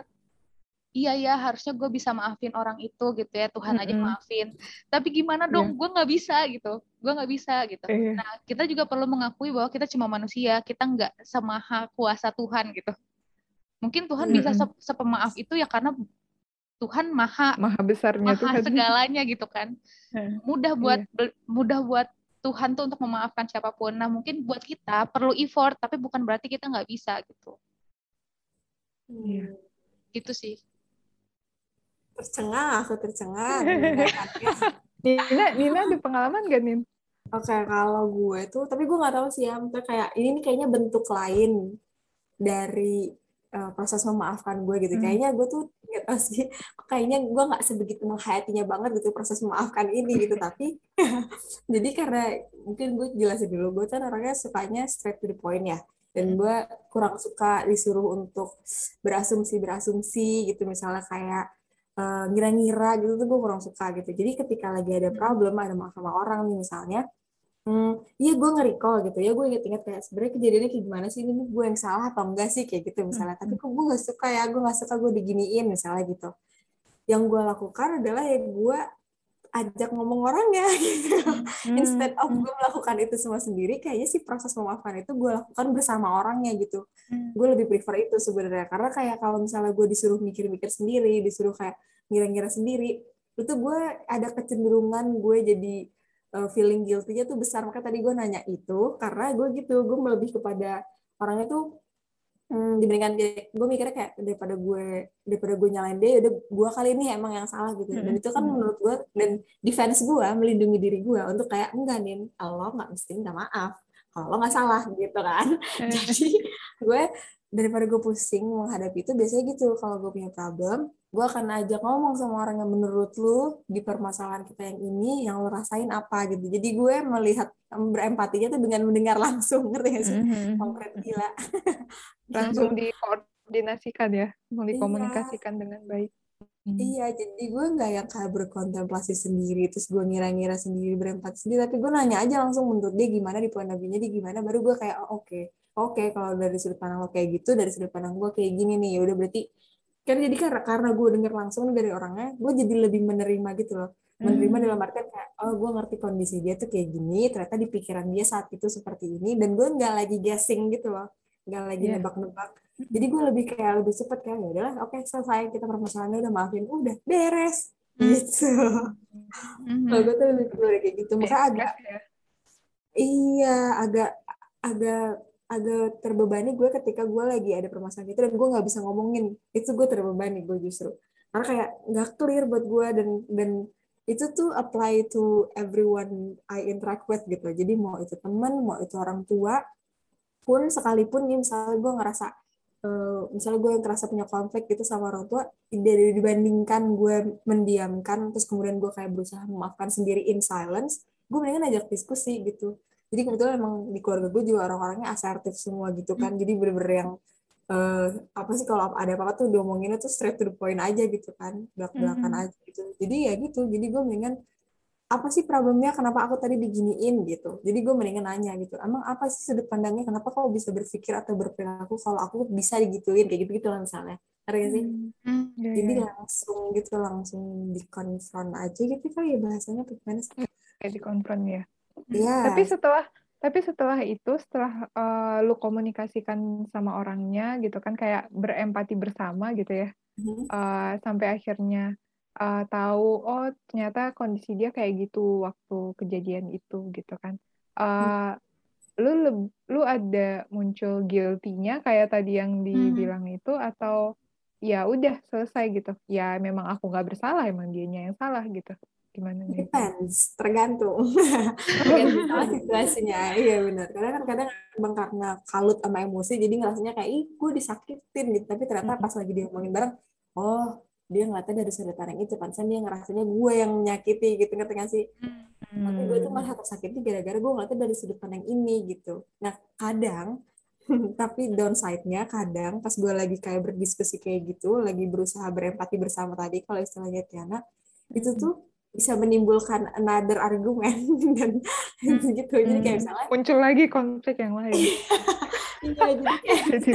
Speaker 3: iya ya harusnya gue bisa maafin orang itu gitu ya Tuhan aja
Speaker 4: Mm-mm.
Speaker 3: maafin. Tapi gimana dong? Gue nggak bisa gitu. Gue nggak bisa gitu.
Speaker 4: Iya.
Speaker 3: Nah, kita juga perlu mengakui bahwa kita cuma manusia, kita nggak semaha kuasa Tuhan gitu. Mungkin Tuhan bisa
Speaker 4: Mm-mm.
Speaker 3: se- sepemaaf itu ya karena Tuhan maha
Speaker 4: maha besarnya
Speaker 3: maha
Speaker 4: Tuhan
Speaker 3: segalanya gitu kan.
Speaker 4: Hmm.
Speaker 3: Mudah buat bel- mudah buat Tuhan tuh untuk memaafkan siapa pun. Nah, mungkin buat kita perlu effort, tapi bukan berarti kita nggak bisa gitu.
Speaker 4: Iya.
Speaker 3: Gitu sih.
Speaker 2: Tercengang, aku tercengang.
Speaker 4: Nina Nina ada pengalaman gak Nin
Speaker 2: Oke, kalau gue tuh, tapi gue nggak tahu sih ya, maksudnya kayak ini nih kayaknya bentuk lain dari uh, proses memaafkan gue gitu.
Speaker 4: Hmm.
Speaker 2: Kayaknya gue tuh nggak tahu sih, kayaknya gue nggak sebegitu menghayatinya banget gitu proses memaafkan ini gitu. Tapi jadi karena mungkin gue jelasin dulu, gue kan orangnya sukanya straight to the point ya. Dan gue kurang suka disuruh untuk berasumsi-berasumsi gitu. Misalnya kayak uh, ngira-ngira gitu tuh gue kurang suka gitu. Jadi ketika lagi ada problem, ada masalah sama orang nih misalnya, Hmm, iya gue nge-recall gitu ya, gue inget-inget kayak sebenarnya kejadiannya kayak gimana sih, ini gue yang salah atau enggak sih, kayak gitu misalnya. Tapi kok gue gak suka ya, gue gak suka gue diginiin misalnya gitu. Yang gue lakukan adalah ya gue ajak ngomong orangnya gitu.
Speaker 4: Hmm.
Speaker 2: Instead of gue melakukan itu semua sendiri, kayaknya sih proses memaafkan itu gue lakukan bersama orangnya gitu.
Speaker 4: Hmm.
Speaker 2: Gue lebih prefer itu sebenarnya, karena kayak kalau misalnya gue disuruh mikir-mikir sendiri, disuruh kayak ngira-ngira sendiri, itu gue ada kecenderungan gue jadi uh, feeling guilty-nya tuh besar. Makanya tadi gue nanya itu karena gue gitu, gue lebih kepada orangnya tuh hmm, dibandingkan gue mikirnya kayak daripada gue daripada gue nyalain dia, udah gue kali ini emang yang salah gitu. Dan itu kan menurut gue dan defense gue melindungi diri gue untuk kayak enggak nih, lo nggak mesti minta maaf kalau lo nggak salah gitu kan. Jadi gue daripada gue pusing menghadapi itu biasanya gitu kalau gue punya problem gue akan ajak ngomong sama orang yang menurut lu di permasalahan kita yang ini yang lo rasain apa gitu jadi gue melihat berempatinya tuh dengan mendengar langsung ngerti gak sih
Speaker 4: Mhm.
Speaker 2: konkret gila
Speaker 4: Langsung dikoordinasikan ya, mau
Speaker 2: Iya.
Speaker 4: dikomunikasikan dengan baik. Hmm.
Speaker 2: Iya, jadi gue nggak yang kayak berkontemplasi sendiri, terus gue ngira-ngira sendiri, berempati sendiri, tapi gue nanya aja langsung menurut dia gimana, di point of view-nya dia gimana, baru gue kayak, oh, oke, oke, kalau dari sudut pandang lo kayak gitu, dari sudut pandang gue kayak gini nih, ya udah berarti, kan jadi karena, karena gue denger langsung dari orangnya, gue jadi lebih menerima gitu loh, menerima
Speaker 4: Hmm.
Speaker 2: dalam artian kayak, oh gue ngerti kondisi dia tuh kayak gini, ternyata di pikiran dia saat itu seperti ini, dan gue nggak lagi guessing gitu loh, nggak lagi
Speaker 4: Iya.
Speaker 2: nebak-nebak, jadi gue lebih kayak lebih cepet kayak ya udahlah oke selesai kita permasalahannya udah maafin udah beres
Speaker 4: Hmm.
Speaker 2: gitu
Speaker 4: Mhm.
Speaker 2: kalau gue tuh lebih kayak gitu makanya agak
Speaker 4: ya.
Speaker 2: iya agak agak agak terbebani gue ketika gue lagi ada permasalahan itu dan gue nggak bisa ngomongin. Itu gue terbebani gue justru. Karena kayak nggak clear buat gue dan dan itu tuh apply to everyone I interact with gitu. Jadi mau itu teman mau itu orang tua pun sekalipun nih misalnya gue ngerasa eh, misalnya gue ngerasa punya konflik gitu sama orang tua dari dibandingkan gue mendiamkan terus kemudian gue kayak berusaha memaafkan sendiri in silence gue mendingan ajak diskusi gitu jadi kebetulan emang di keluarga gue juga orang-orangnya asertif semua gitu kan. Jadi bener-bener yang eh, apa sih kalau ada apa-apa tuh diomonginnya tuh straight to the point aja gitu kan. Belak-belakan
Speaker 4: Mhm.
Speaker 2: aja gitu. Jadi ya gitu. Jadi gue mendingan apa sih problemnya? Kenapa aku tadi diginiin gitu? Jadi gue mendingan nanya gitu. Emang apa sih sudut pandangnya? Kenapa kau bisa berpikir atau berperilaku kalau aku bisa digituin? Kayak gitu gitu lah misalnya. Ngerti sih?
Speaker 3: Hmm.
Speaker 4: Iya,
Speaker 2: jadi
Speaker 4: iya.
Speaker 2: langsung gitu langsung dikonfront aja gitu kali ya bahasanya gimana sih?
Speaker 4: Kayak dikonfront ya.
Speaker 2: Iya.
Speaker 4: Tapi setelah tapi setelah itu setelah eh, lu komunikasikan sama orangnya gitu kan kayak berempati bersama gitu ya.
Speaker 2: Mhm.
Speaker 4: eh, sampai akhirnya eh, tahu oh ternyata kondisi dia kayak gitu waktu kejadian itu gitu kan. Eh, lu leb- lu ada muncul guilty-nya kayak tadi yang dibilang itu atau ya udah selesai gitu. Ya memang aku nggak bersalah emang dianya yang salah gitu. Gimana nih?
Speaker 2: Depends, tergantung. tergantung sama situasinya. Iya benar. Kadang kan kadang emang karena kalut sama emosi jadi ngerasanya kayak ih gue disakitin gitu. Tapi ternyata pas lagi diomongin bareng, oh dia ngeliatnya dari sudut pandang itu. Pantesan dia ngerasanya gue yang menyakiti gitu ngerti gak sih? Tapi gue tuh malah tersakiti gara-gara gue ngeliatnya dari sudut pandang ini gitu. Nah kadang tapi downside-nya kadang pas gue lagi kayak berdiskusi kayak gitu, lagi berusaha berempati bersama tadi kalau istilahnya Tiana, itu tuh bisa menimbulkan another argument dan gitu. Jadi kayak misalnya,
Speaker 4: muncul lagi konflik yang lain.
Speaker 2: iya, jadi kayak,
Speaker 4: Jadi,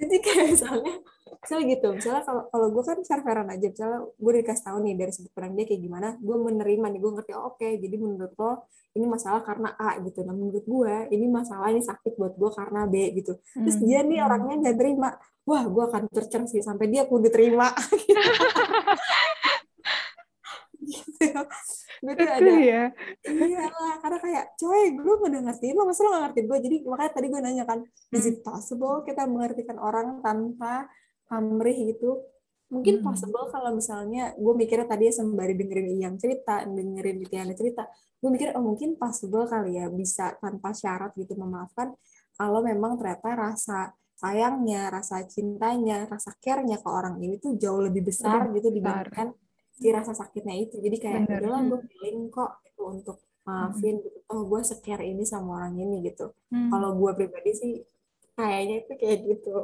Speaker 2: jadi kayak misalnya, misalnya gitu, misalnya kalau kalau gue kan fair-fairan aja, misalnya gue dikasih tahu nih dari sudut pandang dia kayak gimana, gue menerima nih, gue ngerti, oh, oke, jadi menurut lo ini masalah karena A gitu, nah menurut gue ini masalah ini sakit buat gue karena B gitu. Terus
Speaker 4: Hmm.
Speaker 2: dia nih orangnya nggak terima, wah gue akan tercer sih sampai dia kudu terima. Gitu. Gue tuh
Speaker 4: itu
Speaker 2: ada
Speaker 4: ya.
Speaker 2: Iya lah, karena kayak, coy, gue udah ngertiin lo, masa lo gak ngertiin gue? Jadi makanya tadi gue nanya kan, is it possible kita mengertikan orang tanpa pamrih gitu? Mungkin
Speaker 4: Hmm.
Speaker 2: possible kalau misalnya, gue mikirnya tadi sembari dengerin Iyang cerita, dengerin Tiana cerita, gue mikir, oh mungkin possible kali ya, bisa tanpa syarat gitu memaafkan, kalau memang ternyata rasa sayangnya, rasa cintanya, rasa care-nya ke orang ini tuh jauh lebih besar gitu
Speaker 4: besar.
Speaker 2: Si rasa sakitnya itu. Jadi kayak udahlah gue feeling kok gitu untuk maafin gitu. Oh gue secare ini sama orang ini gitu.
Speaker 3: Hmm.
Speaker 2: Kalau gue pribadi sih kayaknya itu kayak gitu.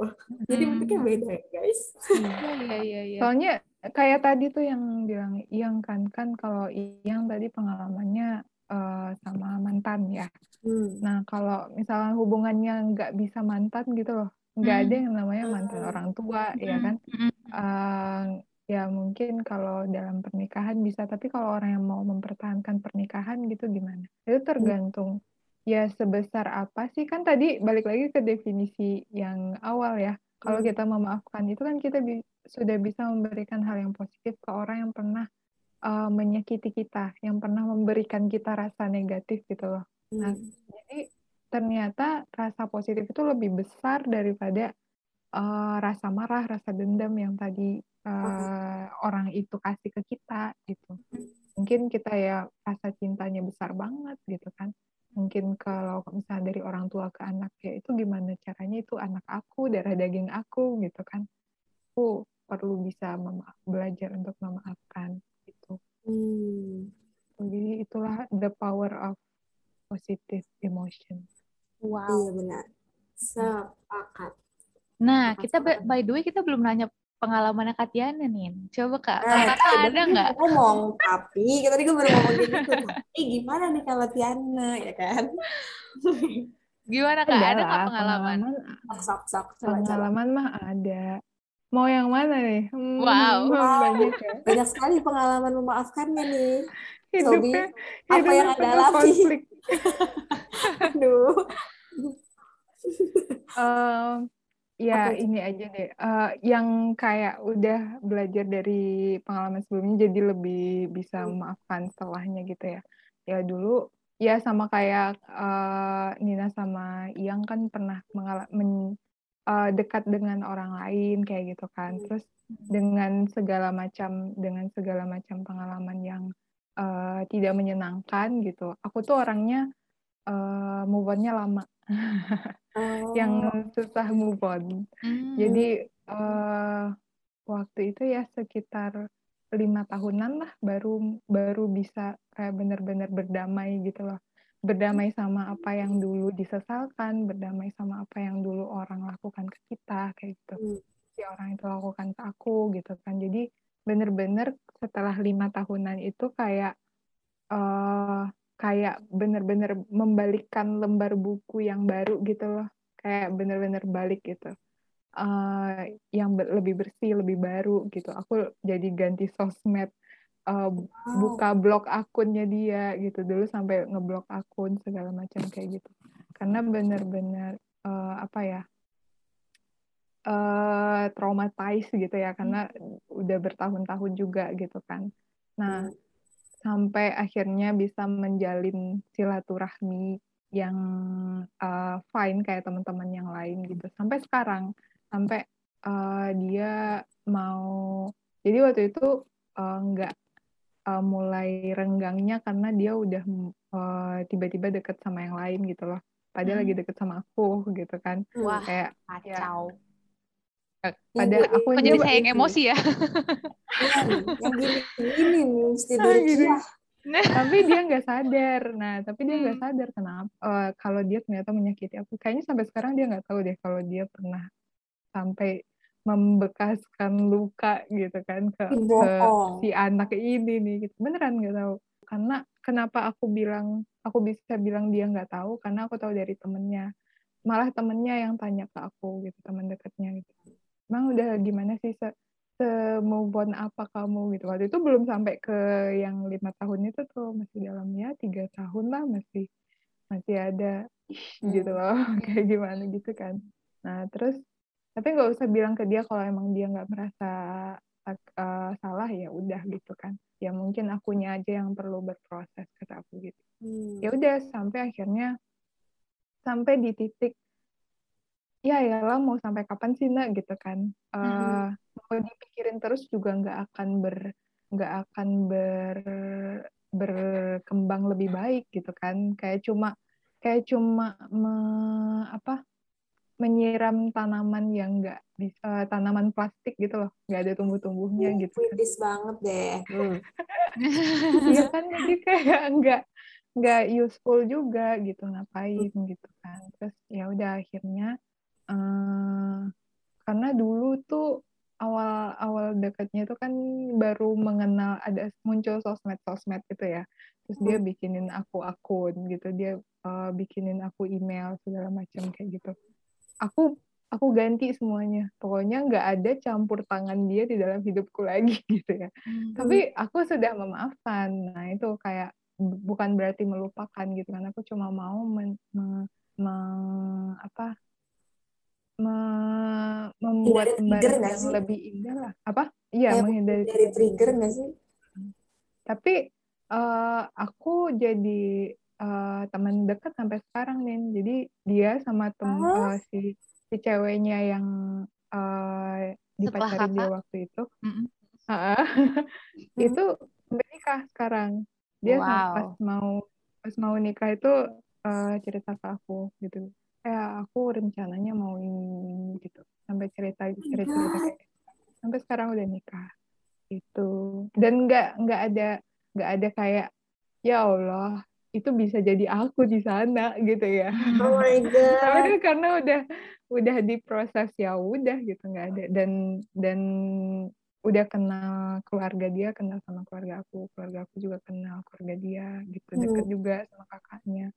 Speaker 2: Jadi
Speaker 3: Hmm.
Speaker 2: bentuknya beda ya guys.
Speaker 3: Iya iya iya iya.
Speaker 4: Soalnya kayak tadi tuh yang bilang Iyang kan kan kalau Iyang tadi pengalamannya eh, sama mantan ya.
Speaker 2: Hmm.
Speaker 4: Nah kalau misalnya hubungannya nggak bisa mantan gitu loh, nggak
Speaker 3: Hmm.
Speaker 4: ada yang namanya mantan
Speaker 2: Hmm.
Speaker 4: orang tua ya
Speaker 3: Mm,
Speaker 4: kan.
Speaker 3: mm,
Speaker 4: Eh, ya mungkin kalau dalam pernikahan bisa, tapi kalau orang yang mau mempertahankan pernikahan gitu gimana? Itu tergantung ya sebesar apa sih kan tadi balik lagi ke definisi yang awal ya. Kalau
Speaker 2: Hmm.
Speaker 4: kita memaafkan itu kan kita bi- sudah bisa memberikan hal yang positif ke orang yang pernah eh, menyakiti kita, yang pernah memberikan kita rasa negatif gitu loh. Nah,
Speaker 2: Hmm.
Speaker 4: jadi ternyata rasa positif itu lebih besar daripada eh, rasa marah, rasa dendam yang tadi eh, orang itu kasih ke kita gitu. Mungkin kita ya rasa cintanya besar banget gitu kan. Mungkin kalau misalnya dari orang tua ke anak ya itu gimana caranya itu anak aku, darah daging aku gitu kan. Aku perlu bisa mema- belajar untuk memaafkan gitu.
Speaker 2: Hmm.
Speaker 4: Jadi itulah the power of positive emotion.
Speaker 3: Wow.
Speaker 2: Iya benar. Sepakat.
Speaker 3: Nah, kita by the way kita belum nanya pengalaman Katiana nih. Coba Kak,
Speaker 2: Nah,
Speaker 3: kakak ada nggak?
Speaker 2: ngomong, tapi tadi gue baru ngomong gitu. Tapi gimana nih kalau Tiana, ya kan?
Speaker 3: Gimana Kak? Ada nggak
Speaker 4: lah,
Speaker 3: pengalaman?
Speaker 2: Sok, sok, sok.
Speaker 4: Pengalaman mah ada. Mau yang mana nih? Hmm,
Speaker 3: Wow.
Speaker 4: banyak ya.
Speaker 2: Banyak sekali pengalaman memaafkannya nih. Sobi,
Speaker 4: Hidupnya,
Speaker 2: apa
Speaker 4: hidupnya
Speaker 2: yang alami?
Speaker 4: konflik.
Speaker 2: Aduh.
Speaker 4: Em, ya
Speaker 2: itu?
Speaker 4: ini aja deh. Eh, yang kayak udah belajar dari pengalaman sebelumnya jadi lebih bisa
Speaker 2: Hmm.
Speaker 4: memaafkan setelahnya gitu ya. Ya dulu ya sama kayak eh, Nina sama Iyang kan pernah mengalami dekat dengan orang lain kayak gitu kan.
Speaker 2: Hmm.
Speaker 4: Terus dengan segala macam dengan segala macam pengalaman yang eh, tidak menyenangkan gitu. Aku tuh orangnya eh, move on-nya lama.
Speaker 2: Oh.
Speaker 4: yang susah move on.
Speaker 3: Hmm.
Speaker 4: Jadi eh, waktu itu ya sekitar lima tahunan lah baru baru bisa kayak benar-benar berdamai gitu loh. Berdamai sama apa yang dulu disesalkan, berdamai sama apa yang dulu orang lakukan ke kita kayak gitu.
Speaker 2: Hmm.
Speaker 4: Si orang itu lakukan ke aku gitu kan. Jadi benar-benar setelah lima tahunan itu kayak eh kayak bener-bener membalikkan lembar buku yang baru gitu loh. Kayak bener-bener balik gitu. Eh, yang ber- lebih bersih lebih baru gitu. Aku jadi ganti sosmed eh, buka blog akunnya dia gitu. Dulu sampai ngeblok akun segala macam kayak gitu. Karena bener-bener eh, apa ya eh traumatized gitu ya. Karena udah bertahun-tahun juga gitu kan. Nah
Speaker 2: Hmm.
Speaker 4: Sampai akhirnya bisa menjalin silaturahmi yang uh, fine kayak teman-teman yang lain gitu sampai sekarang sampai uh, dia mau jadi waktu itu uh, nggak uh, mulai renggangnya karena dia udah uh, tiba-tiba deket sama yang lain gitu loh padahal
Speaker 3: Hmm.
Speaker 4: lagi deket sama aku gitu kan
Speaker 3: Wah,
Speaker 4: kayak
Speaker 3: kacau.
Speaker 4: Pada
Speaker 2: Yang
Speaker 4: aku
Speaker 3: Kok
Speaker 4: aja
Speaker 3: jadi
Speaker 2: Coba
Speaker 3: saya yang emosi ya?
Speaker 2: Iya nih, yang gini gini nih mesti
Speaker 4: gitu.
Speaker 2: Kia.
Speaker 4: tapi dia nggak sadar. Nah tapi dia nggak
Speaker 3: Hmm.
Speaker 4: sadar kenapa eh, kalau dia ternyata menyakiti aku. Kayaknya sampai sekarang dia nggak tahu deh kalau dia pernah sampai membekaskan luka gitu kan ke, ke si anak ini nih gitu. Beneran nggak tahu. Karena kenapa aku bilang aku bisa bilang dia nggak tahu? Karena aku tahu dari temennya. Malah temennya yang tanya ke aku gitu teman dekatnya gitu emang udah gimana sih se, se move on apa kamu gitu? Waktu itu belum sampai ke yang lima tahun itu tuh masih dalam ya tiga tahun lah masih masih ada. "Ih," gitu loh kayak gimana gitu kan. Nah terus tapi nggak usah bilang ke dia kalau emang dia nggak merasa uh, salah ya udah gitu kan. Ya mungkin akunya aja yang perlu berproses kata aku gitu.
Speaker 2: Hmm.
Speaker 4: ya udah sampai akhirnya sampai di titik ya ya lah mau sampai kapan sih nak? Gitu kan. Eh, mau dipikirin terus juga nggak akan ber nggak akan ber berkembang lebih baik gitu kan. Kayak cuma kayak cuma me, apa menyiram tanaman yang nggak bisa tanaman plastik gitu loh. Nggak ada tumbuh-tumbuhnya gitu kan.
Speaker 2: Kritis banget deh. Hmm.
Speaker 4: Iya kan? Jadi kayak nggak nggak useful juga gitu ngapain gitu kan. Terus ya udah akhirnya eh, karena dulu tuh awal awal dekatnya itu kan baru mengenal ada muncul sosmed sosmed gitu ya. Terus dia bikinin aku akun gitu. Dia eh, bikinin aku email segala macam kayak gitu. Aku aku ganti semuanya. Pokoknya nggak ada campur tangan dia di dalam hidupku lagi gitu ya. Tapi aku sudah memaafkan. Nah itu kayak bu- bukan berarti melupakan gitu kan. Aku cuma mau men- me- me- apa me- membuat
Speaker 2: Hindari trigger
Speaker 4: yang
Speaker 2: sih?
Speaker 4: lebih indah lah apa iya
Speaker 2: Kayak
Speaker 4: menghindari
Speaker 2: Dari trigger nggak sih?
Speaker 4: tapi eh, aku jadi eh, teman dekat sampai sekarang nih jadi dia sama tem
Speaker 2: Oh.
Speaker 4: eh, si si ceweknya yang eh, dipacarin dia waktu itu
Speaker 3: Mm-mm.
Speaker 4: Heeh. itu sampai nikah sekarang dia
Speaker 3: Wow.
Speaker 4: pas mau pas mau nikah itu eh, cerita ke aku gitu ya aku rencananya mau ini gitu. Sampai cerita cerita cerita kayak sampai sekarang udah nikah itu dan nggak nggak ada nggak ada kayak ya Allah itu bisa jadi aku di sana gitu ya.
Speaker 2: Oh my god.
Speaker 4: tapi kan karena udah udah diproses ya udah gitu nggak ada. Dan dan udah kenal keluarga dia kenal sama keluarga aku keluarga aku juga kenal keluarga dia gitu.
Speaker 2: Hmm.
Speaker 4: deket juga sama kakaknya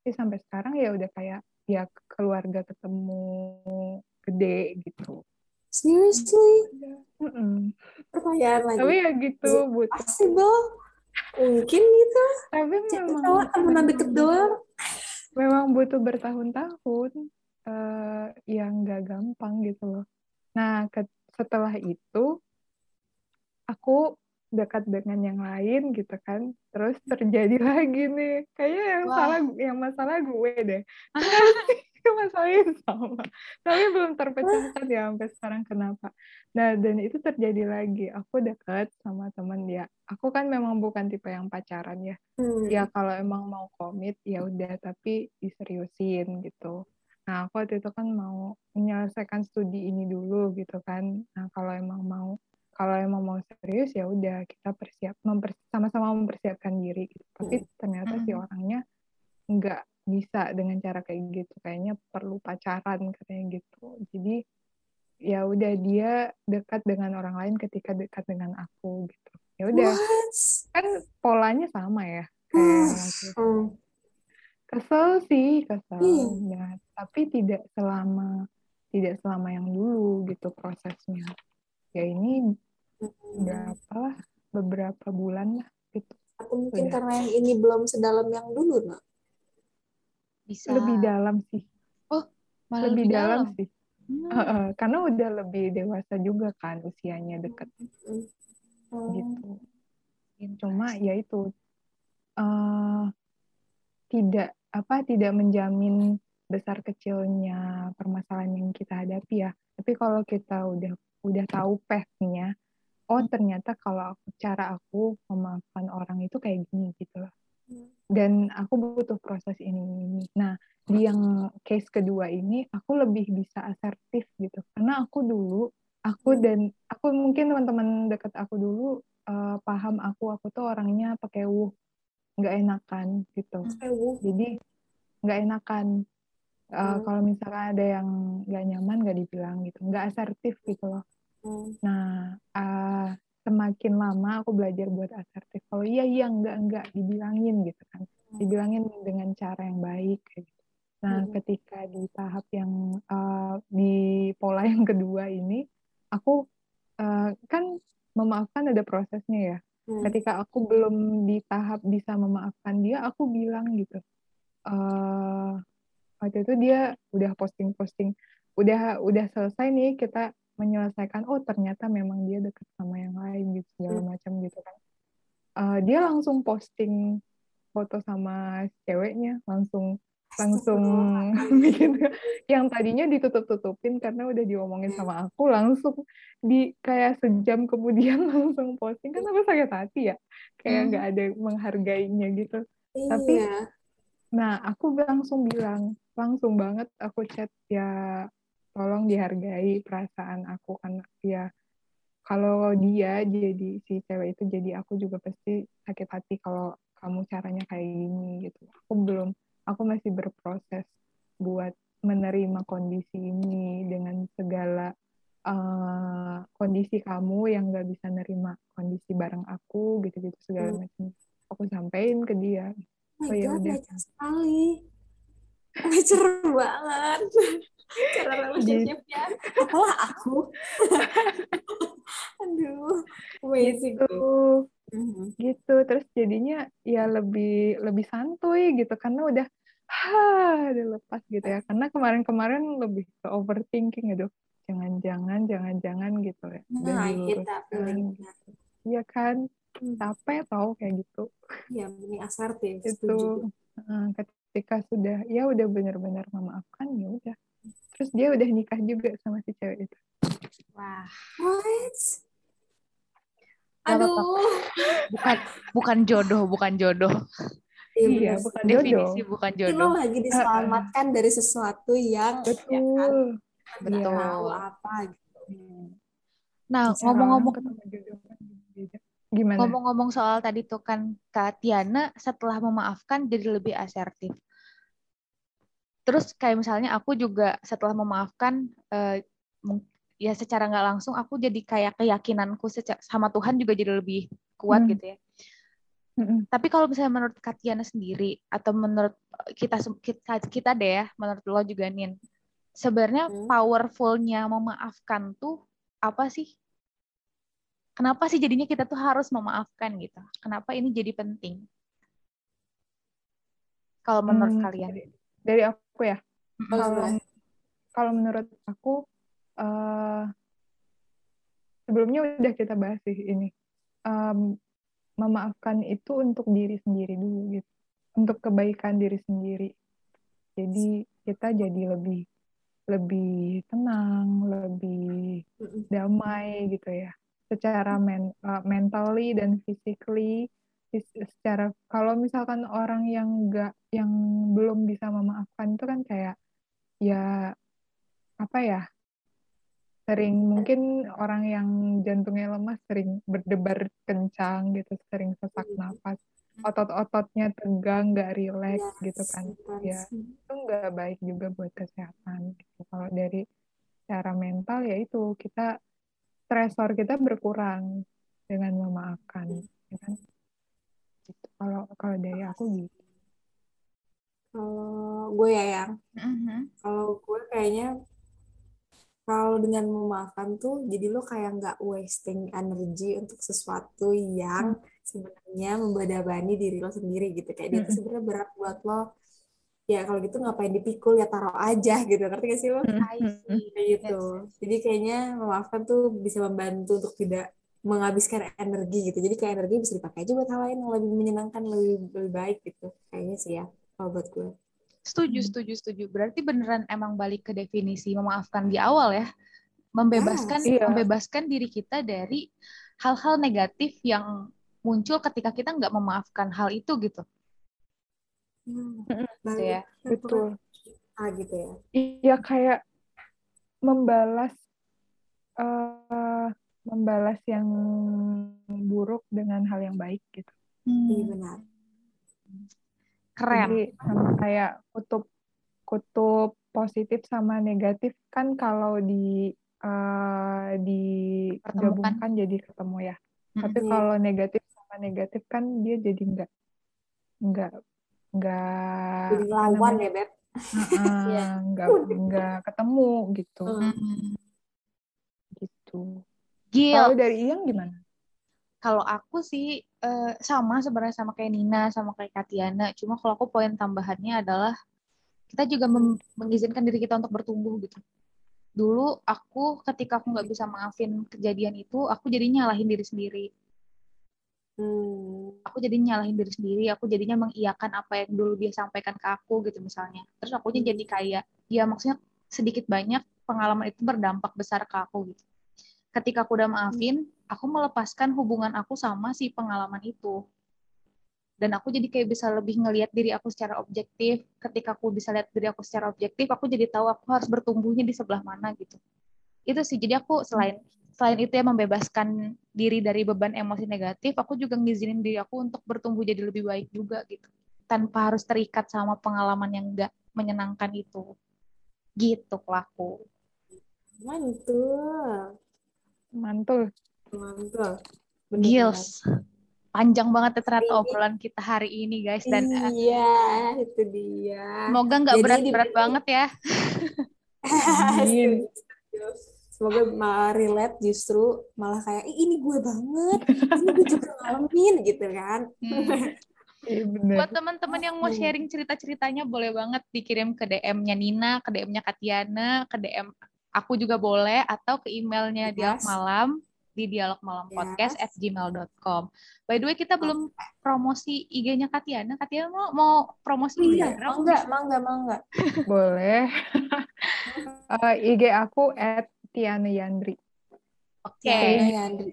Speaker 4: tapi sampai sekarang ya udah kayak ya keluarga ketemu gede gitu
Speaker 2: Seriously?
Speaker 4: Mm-mm.
Speaker 2: Pertanyaan lagi.
Speaker 4: tapi ya gitu butuh
Speaker 2: Possible? Mungkin gitu.
Speaker 4: tapi memang
Speaker 2: tahu temenan deket doang.
Speaker 4: memang butuh bertahun-tahun eh yang nggak gampang gitu loh. Nah, ke- setelah itu aku dekat dengan yang lain gitu kan, terus terjadi lagi nih, kayaknya yang
Speaker 3: Wah.
Speaker 4: salah yang masalah gue deh. Masalahnya sama, tapi belum terpecahkan ya sampai sekarang kenapa. Nah, dan itu terjadi lagi. Aku dekat sama teman dia. Aku kan memang bukan tipe yang pacaran ya
Speaker 2: Hmm.
Speaker 4: ya kalau emang mau komit ya udah tapi diseriusin gitu nah aku waktu itu kan mau menyelesaikan studi ini dulu gitu kan nah kalau emang mau kalau emang mau serius ya udah kita persiap memper, sama-sama mempersiapkan diri gitu. tapi ternyata si
Speaker 3: Hmm.
Speaker 4: orangnya nggak bisa dengan cara kayak gitu kayaknya perlu pacaran katanya gitu jadi ya udah dia dekat dengan orang lain ketika dekat dengan aku gitu ya udah kan polanya sama ya kayak.
Speaker 2: Hmm.
Speaker 4: kesel sih kesel
Speaker 2: Iya.
Speaker 4: ya tapi tidak selama tidak selama yang dulu gitu prosesnya ya ini berapa lah beberapa bulan lah gitu
Speaker 2: Atau mungkin
Speaker 4: Udah.
Speaker 2: karena yang ini belum sedalam yang dulu, nak.
Speaker 3: Bisa.
Speaker 4: lebih dalam sih
Speaker 3: Malah
Speaker 4: lebih, dalam, sih
Speaker 3: Hmm.
Speaker 4: Heeh, karena udah lebih dewasa juga kan usianya deket
Speaker 2: Hmm.
Speaker 4: gitu cuma ya itu eh, tidak apa tidak menjamin besar kecilnya permasalahan yang kita hadapi ya tapi kalau kita udah udah tahu path-nya oh ternyata kalau aku, cara aku memaafkan orang itu kayak gini gitu loh. Dan aku butuh proses ini ini nah di yang case kedua ini aku lebih bisa asertif gitu. Karena aku dulu aku dan aku mungkin teman-teman dekat aku dulu eh, paham aku aku tuh orangnya pakai wuh nggak enakan gitu. Jadi nggak enakan.
Speaker 2: Hmm.
Speaker 4: kalau misalkan ada yang nggak nyaman nggak dibilang gitu. Nggak asertif gitu loh
Speaker 2: Hmm.
Speaker 4: nah eh, semakin lama aku belajar buat asertif kalau iya iya nggak nggak dibilangin gitu kan dibilangin dengan cara yang baik kayak gitu nah
Speaker 2: Hmm.
Speaker 4: ketika di tahap yang eh, di pola yang kedua ini aku eh, kan memaafkan ada prosesnya ya
Speaker 2: Hmm.
Speaker 4: ketika aku belum di tahap bisa memaafkan dia aku bilang gitu eh waktu itu dia udah posting-posting udah udah selesai nih kita menyelesaikan oh ternyata memang dia deket sama yang lain gitu segala macam gitu kan. Eh, dia langsung posting foto sama ceweknya langsung langsung bikin yang tadinya ditutup-tutupin karena udah diomongin sama aku langsung di kayak sejam kemudian langsung posting. Kan aku sakit hati ya kayak
Speaker 3: Hmm.
Speaker 4: nggak ada menghargainya gitu. Tapi-
Speaker 2: Iya.
Speaker 4: nah aku langsung bilang langsung banget aku chat ya tolong dihargai perasaan aku karena ya kalau dia jadi si cewek itu jadi aku juga pasti sakit hati kalau kamu caranya kayak gini gitu aku belum aku masih berproses buat menerima kondisi ini dengan segala uh, kondisi kamu yang gak bisa nerima kondisi bareng aku gitu-gitu segala
Speaker 2: Hmm.
Speaker 4: macam aku sampaikan ke dia
Speaker 2: Oh
Speaker 4: Oh, ya
Speaker 2: god,
Speaker 4: udah.
Speaker 2: sekali. Mature banget. Cara relationship-nya. Apalah aku. Aduh, amazing.
Speaker 4: gitu
Speaker 2: Mhm.
Speaker 4: gitu terus jadinya ya lebih lebih santuy gitu karena udah ha udah lepas gitu ya karena kemarin-kemarin lebih ke overthinking gitu jangan-jangan jangan-jangan gitu ya
Speaker 2: Nah, that
Speaker 4: diluruskan
Speaker 2: feeling.
Speaker 4: iya kan
Speaker 2: Hmm.
Speaker 4: capek tau kayak gitu
Speaker 2: Iya, mending asertif,
Speaker 4: itu
Speaker 2: setuju.
Speaker 4: Ketika sudah ya udah benar-benar memaafkan ya udah terus dia udah nikah juga sama si cewek itu
Speaker 3: Wah,
Speaker 2: What? Aduh.
Speaker 3: bukan bukan jodoh, bukan jodoh.
Speaker 4: iya
Speaker 2: bener.
Speaker 4: bukan jodoh
Speaker 3: Definisi bukan
Speaker 2: Tapi lo
Speaker 3: jodoh.
Speaker 2: lagi diselamatkan dari sesuatu yang ya kan,
Speaker 4: betul
Speaker 3: Betul.
Speaker 2: tahu apa gitu.
Speaker 3: Nah, ngomong-ngomong
Speaker 4: ketemu jodoh. Gimana
Speaker 3: ngomong-ngomong soal tadi tuh kan Kak Tiana setelah memaafkan jadi lebih asertif. Terus kayak misalnya aku juga setelah memaafkan eh, mung- ya secara nggak langsung aku jadi kayak keyakinanku sama Tuhan juga jadi lebih kuat
Speaker 4: Hmm.
Speaker 3: gitu ya.
Speaker 4: Mm-mm.
Speaker 3: Tapi kalau misalnya menurut Katiana sendiri atau menurut kita sem- kita, kita deh ya, menurut lo juga Nin, sebenarnya
Speaker 2: Hmm.
Speaker 3: powerfulnya memaafkan tuh apa sih? Kenapa sih jadinya kita tuh harus memaafkan gitu? Kenapa ini jadi penting? Kalau menurut
Speaker 4: Hmm,
Speaker 3: kalian?
Speaker 4: dari, dari aku ya? Kalau menurut aku eh, sebelumnya udah kita bahas sih ini. Em, memaafkan itu untuk diri sendiri dulu gitu. Untuk kebaikan diri sendiri. Jadi kita jadi lebih lebih tenang lebih damai gitu ya secara men, uh, mentally dan physically secara kalau misalkan orang yang enggak yang belum bisa memaafkan itu kan kayak ya apa ya sering mungkin orang yang jantungnya lemah sering berdebar kencang gitu sering sesak nafas otot-ototnya tegang nggak rileks gitu
Speaker 2: Yes,
Speaker 4: kan
Speaker 2: intens.
Speaker 4: ya itu nggak baik juga buat kesehatan gitu. Kalau dari secara mental ya itu kita stresor kita berkurang dengan memaafkan, ya kan? Gitu. Kalau kalau dari aku gitu.
Speaker 2: Kalau gue ya yang,
Speaker 3: Mhm.
Speaker 2: kalau gue kayaknya kalau dengan memaafkan tuh jadi lo kayak nggak wasting energi untuk sesuatu yang sebenarnya membadabani diri lo sendiri gitu kayak dia tuh
Speaker 4: Mm-mm.
Speaker 2: sebenarnya berat buat lo ya kalau gitu ngapain dipikul ya taruh aja gitu ngerti gak sih lo
Speaker 3: see.
Speaker 2: kayak gitu jadi kayaknya memaafkan tuh bisa membantu untuk tidak menghabiskan energi gitu jadi kayak energi bisa dipakai aja buat hal lain yang lebih menyenangkan lebih lebih baik gitu kayaknya sih ya kalau buat gue
Speaker 3: Setuju, setuju, setuju. Berarti beneran emang balik ke definisi memaafkan di awal ya. Membebaskan
Speaker 4: Yes. Iya.
Speaker 3: membebaskan diri kita dari hal-hal negatif yang muncul ketika kita nggak memaafkan hal itu gitu.
Speaker 2: Hmm,
Speaker 3: Gitu ya.
Speaker 4: Betul.
Speaker 2: kita gitu ya
Speaker 4: Iya kayak membalas eh membalas yang buruk dengan hal yang baik gitu.
Speaker 2: iya
Speaker 3: Hmm,
Speaker 2: benar
Speaker 3: keren.
Speaker 4: Jadi sama kayak kutub kutub positif sama negatif kan kalau di eh, digabungkan jadi ketemu ya. Tapi kalau negatif sama negatif kan dia jadi enggak enggak apa
Speaker 2: lawan ya beb
Speaker 3: Iya.
Speaker 4: enggak enggak ketemu gitu.
Speaker 2: Hmm.
Speaker 4: Gitu. Kalau dari Iyang gimana?
Speaker 3: kalau aku sih eh, sama sebenarnya sama kayak Nina, sama kayak Katiana. Cuma kalau aku poin tambahannya adalah kita juga mengizinkan diri kita untuk bertumbuh gitu. Dulu aku ketika aku nggak bisa maafin kejadian itu, aku jadi nyalahin diri sendiri.
Speaker 2: Hmm.
Speaker 3: Aku jadi nyalahin diri sendiri, aku jadinya mengiyakan apa yang dulu dia sampaikan ke aku gitu misalnya. Terus aku jadi kayak, ya maksudnya sedikit banyak pengalaman itu berdampak besar ke aku gitu. Ketika aku udah maafin, aku melepaskan hubungan aku sama si pengalaman itu. dan aku jadi kayak bisa lebih ngelihat diri aku secara objektif ketika aku bisa lihat diri aku secara objektif aku jadi tahu aku harus bertumbuhnya di sebelah mana gitu itu sih jadi aku selain selain itu ya membebaskan diri dari beban emosi negatif aku juga ngizinin diri aku untuk bertumbuh jadi lebih baik juga gitu tanpa harus terikat sama pengalaman yang enggak menyenangkan itu gitu pelaku
Speaker 2: Mantul.
Speaker 4: Mantul.
Speaker 2: Mantul. Bener
Speaker 3: Gils panjang banget ya ternyata obrolan kita hari ini guys dan eh,
Speaker 2: Iya, itu dia.
Speaker 3: semoga nggak
Speaker 2: Jadi
Speaker 3: berat-berat banget ya
Speaker 4: Amin.
Speaker 2: Semoga malah relate justru malah kayak "Ih, ini gue banget, ini gue juga ngalamin gitu kan.
Speaker 3: Hmm.
Speaker 4: Iya.
Speaker 3: Buat teman-teman yang mau sharing cerita-ceritanya boleh banget dikirim ke DM-nya Nina, ke DM-nya Katiana, ke DM aku juga boleh atau ke emailnya dialog
Speaker 2: Yes.
Speaker 3: malam di dialogmalampodcast
Speaker 2: Yes.
Speaker 3: at gmail.com. By the way, kita belum promosi IG-nya Katiana. Katiana mau, mau promosi
Speaker 2: Iya,
Speaker 3: IG?
Speaker 2: mangga, mangga, mangga.
Speaker 4: Boleh. Eh, IG aku at Tiana Yandri.
Speaker 3: Oke.
Speaker 2: Tiana Yandri.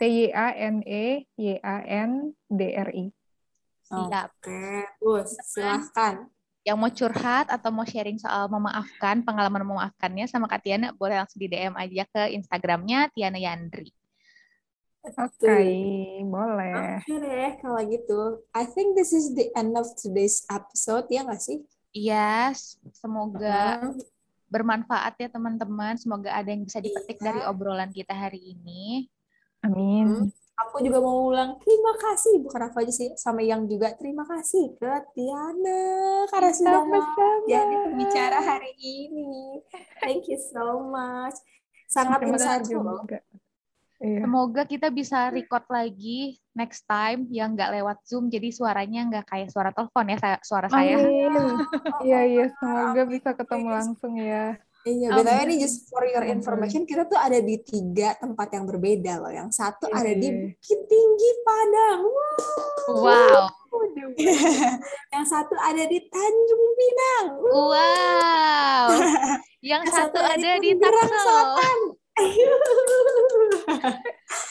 Speaker 4: T Y A N E Y A N D R I.
Speaker 3: Siap.
Speaker 2: Oke, terus silahkan.
Speaker 3: Yang mau curhat atau mau sharing soal memaafkan, pengalaman memaafkannya sama Katiana, boleh langsung di DM aja ke Instagramnya Tiana Yandri.
Speaker 4: Oke, boleh.
Speaker 2: Oke deh, kalau gitu. I think this is the end of today's episode, ya nggak sih?
Speaker 3: Yes, semoga
Speaker 2: Hmm,
Speaker 3: bermanfaat ya teman-teman. Semoga ada yang bisa dipetik
Speaker 2: Iya.
Speaker 3: dari obrolan kita hari ini.
Speaker 4: Amin.
Speaker 2: Aku juga mau ulang terima kasih, bukan aku aja sih, sama yang juga terima kasih ke Tiana karena sudah jadi pembicara hari ini. Thank you so much. Sangat insightful.
Speaker 4: Iya.
Speaker 3: Semoga kita bisa record lagi next time yang nggak lewat Zoom, jadi suaranya nggak kayak suara telepon ya, saya- suara saya.
Speaker 4: Iya, iya. Semoga bisa ketemu langsung ya.
Speaker 2: Iya. BTW ini just for your information, kita tuh ada di tiga tempat yang berbeda loh. Yang satu ada di
Speaker 4: Iya.
Speaker 2: Bukit Tinggi Padang. Wow.
Speaker 3: Wow,
Speaker 2: yang satu ada di Tanjung Pinang.
Speaker 3: wow. Yang satu ada di
Speaker 2: Tangerang. Selatan.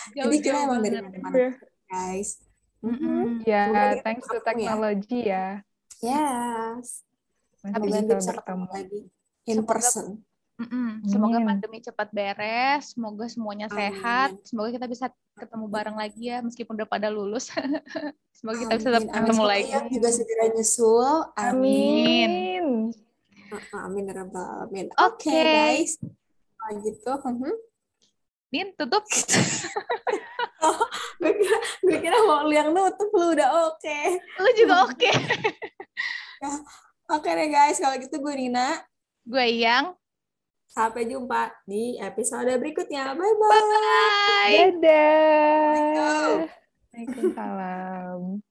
Speaker 2: Jadi kita emang dari
Speaker 3: banget.
Speaker 2: mana-mana, guys.
Speaker 4: Ya,
Speaker 2: kita
Speaker 4: thanks to
Speaker 2: ya.
Speaker 4: teknologi ya.
Speaker 2: Yes. Tapi
Speaker 4: bisa
Speaker 2: nanti bisa ketemu
Speaker 4: bertemu.
Speaker 2: lagi in
Speaker 3: Semoga-
Speaker 2: person.
Speaker 3: Semoga
Speaker 4: Amin.
Speaker 3: pandemi cepat beres, semoga semuanya
Speaker 2: Amin.
Speaker 3: sehat, semoga kita bisa ketemu bareng lagi ya meskipun udah pada lulus. semoga kita bisa
Speaker 2: Amin, amin.
Speaker 3: ketemu
Speaker 2: Semoga
Speaker 3: lagi.
Speaker 2: Juga segera nyusul. Amin.
Speaker 4: Amin.
Speaker 2: Amin. ya Rabbal.
Speaker 3: Oke.
Speaker 2: Oke, guys. Gitu, mhm.
Speaker 3: Din, tutup.
Speaker 2: gue kira, gue kira mau lu yang nutup lu udah oke.
Speaker 3: Lu juga oke.
Speaker 2: Oke deh guys, kalau gitu gue Nina.
Speaker 3: Gue yang.
Speaker 2: Sampai jumpa di episode berikutnya. Bye-bye.
Speaker 3: Bye.
Speaker 4: Dadah. Waalaikumsalam.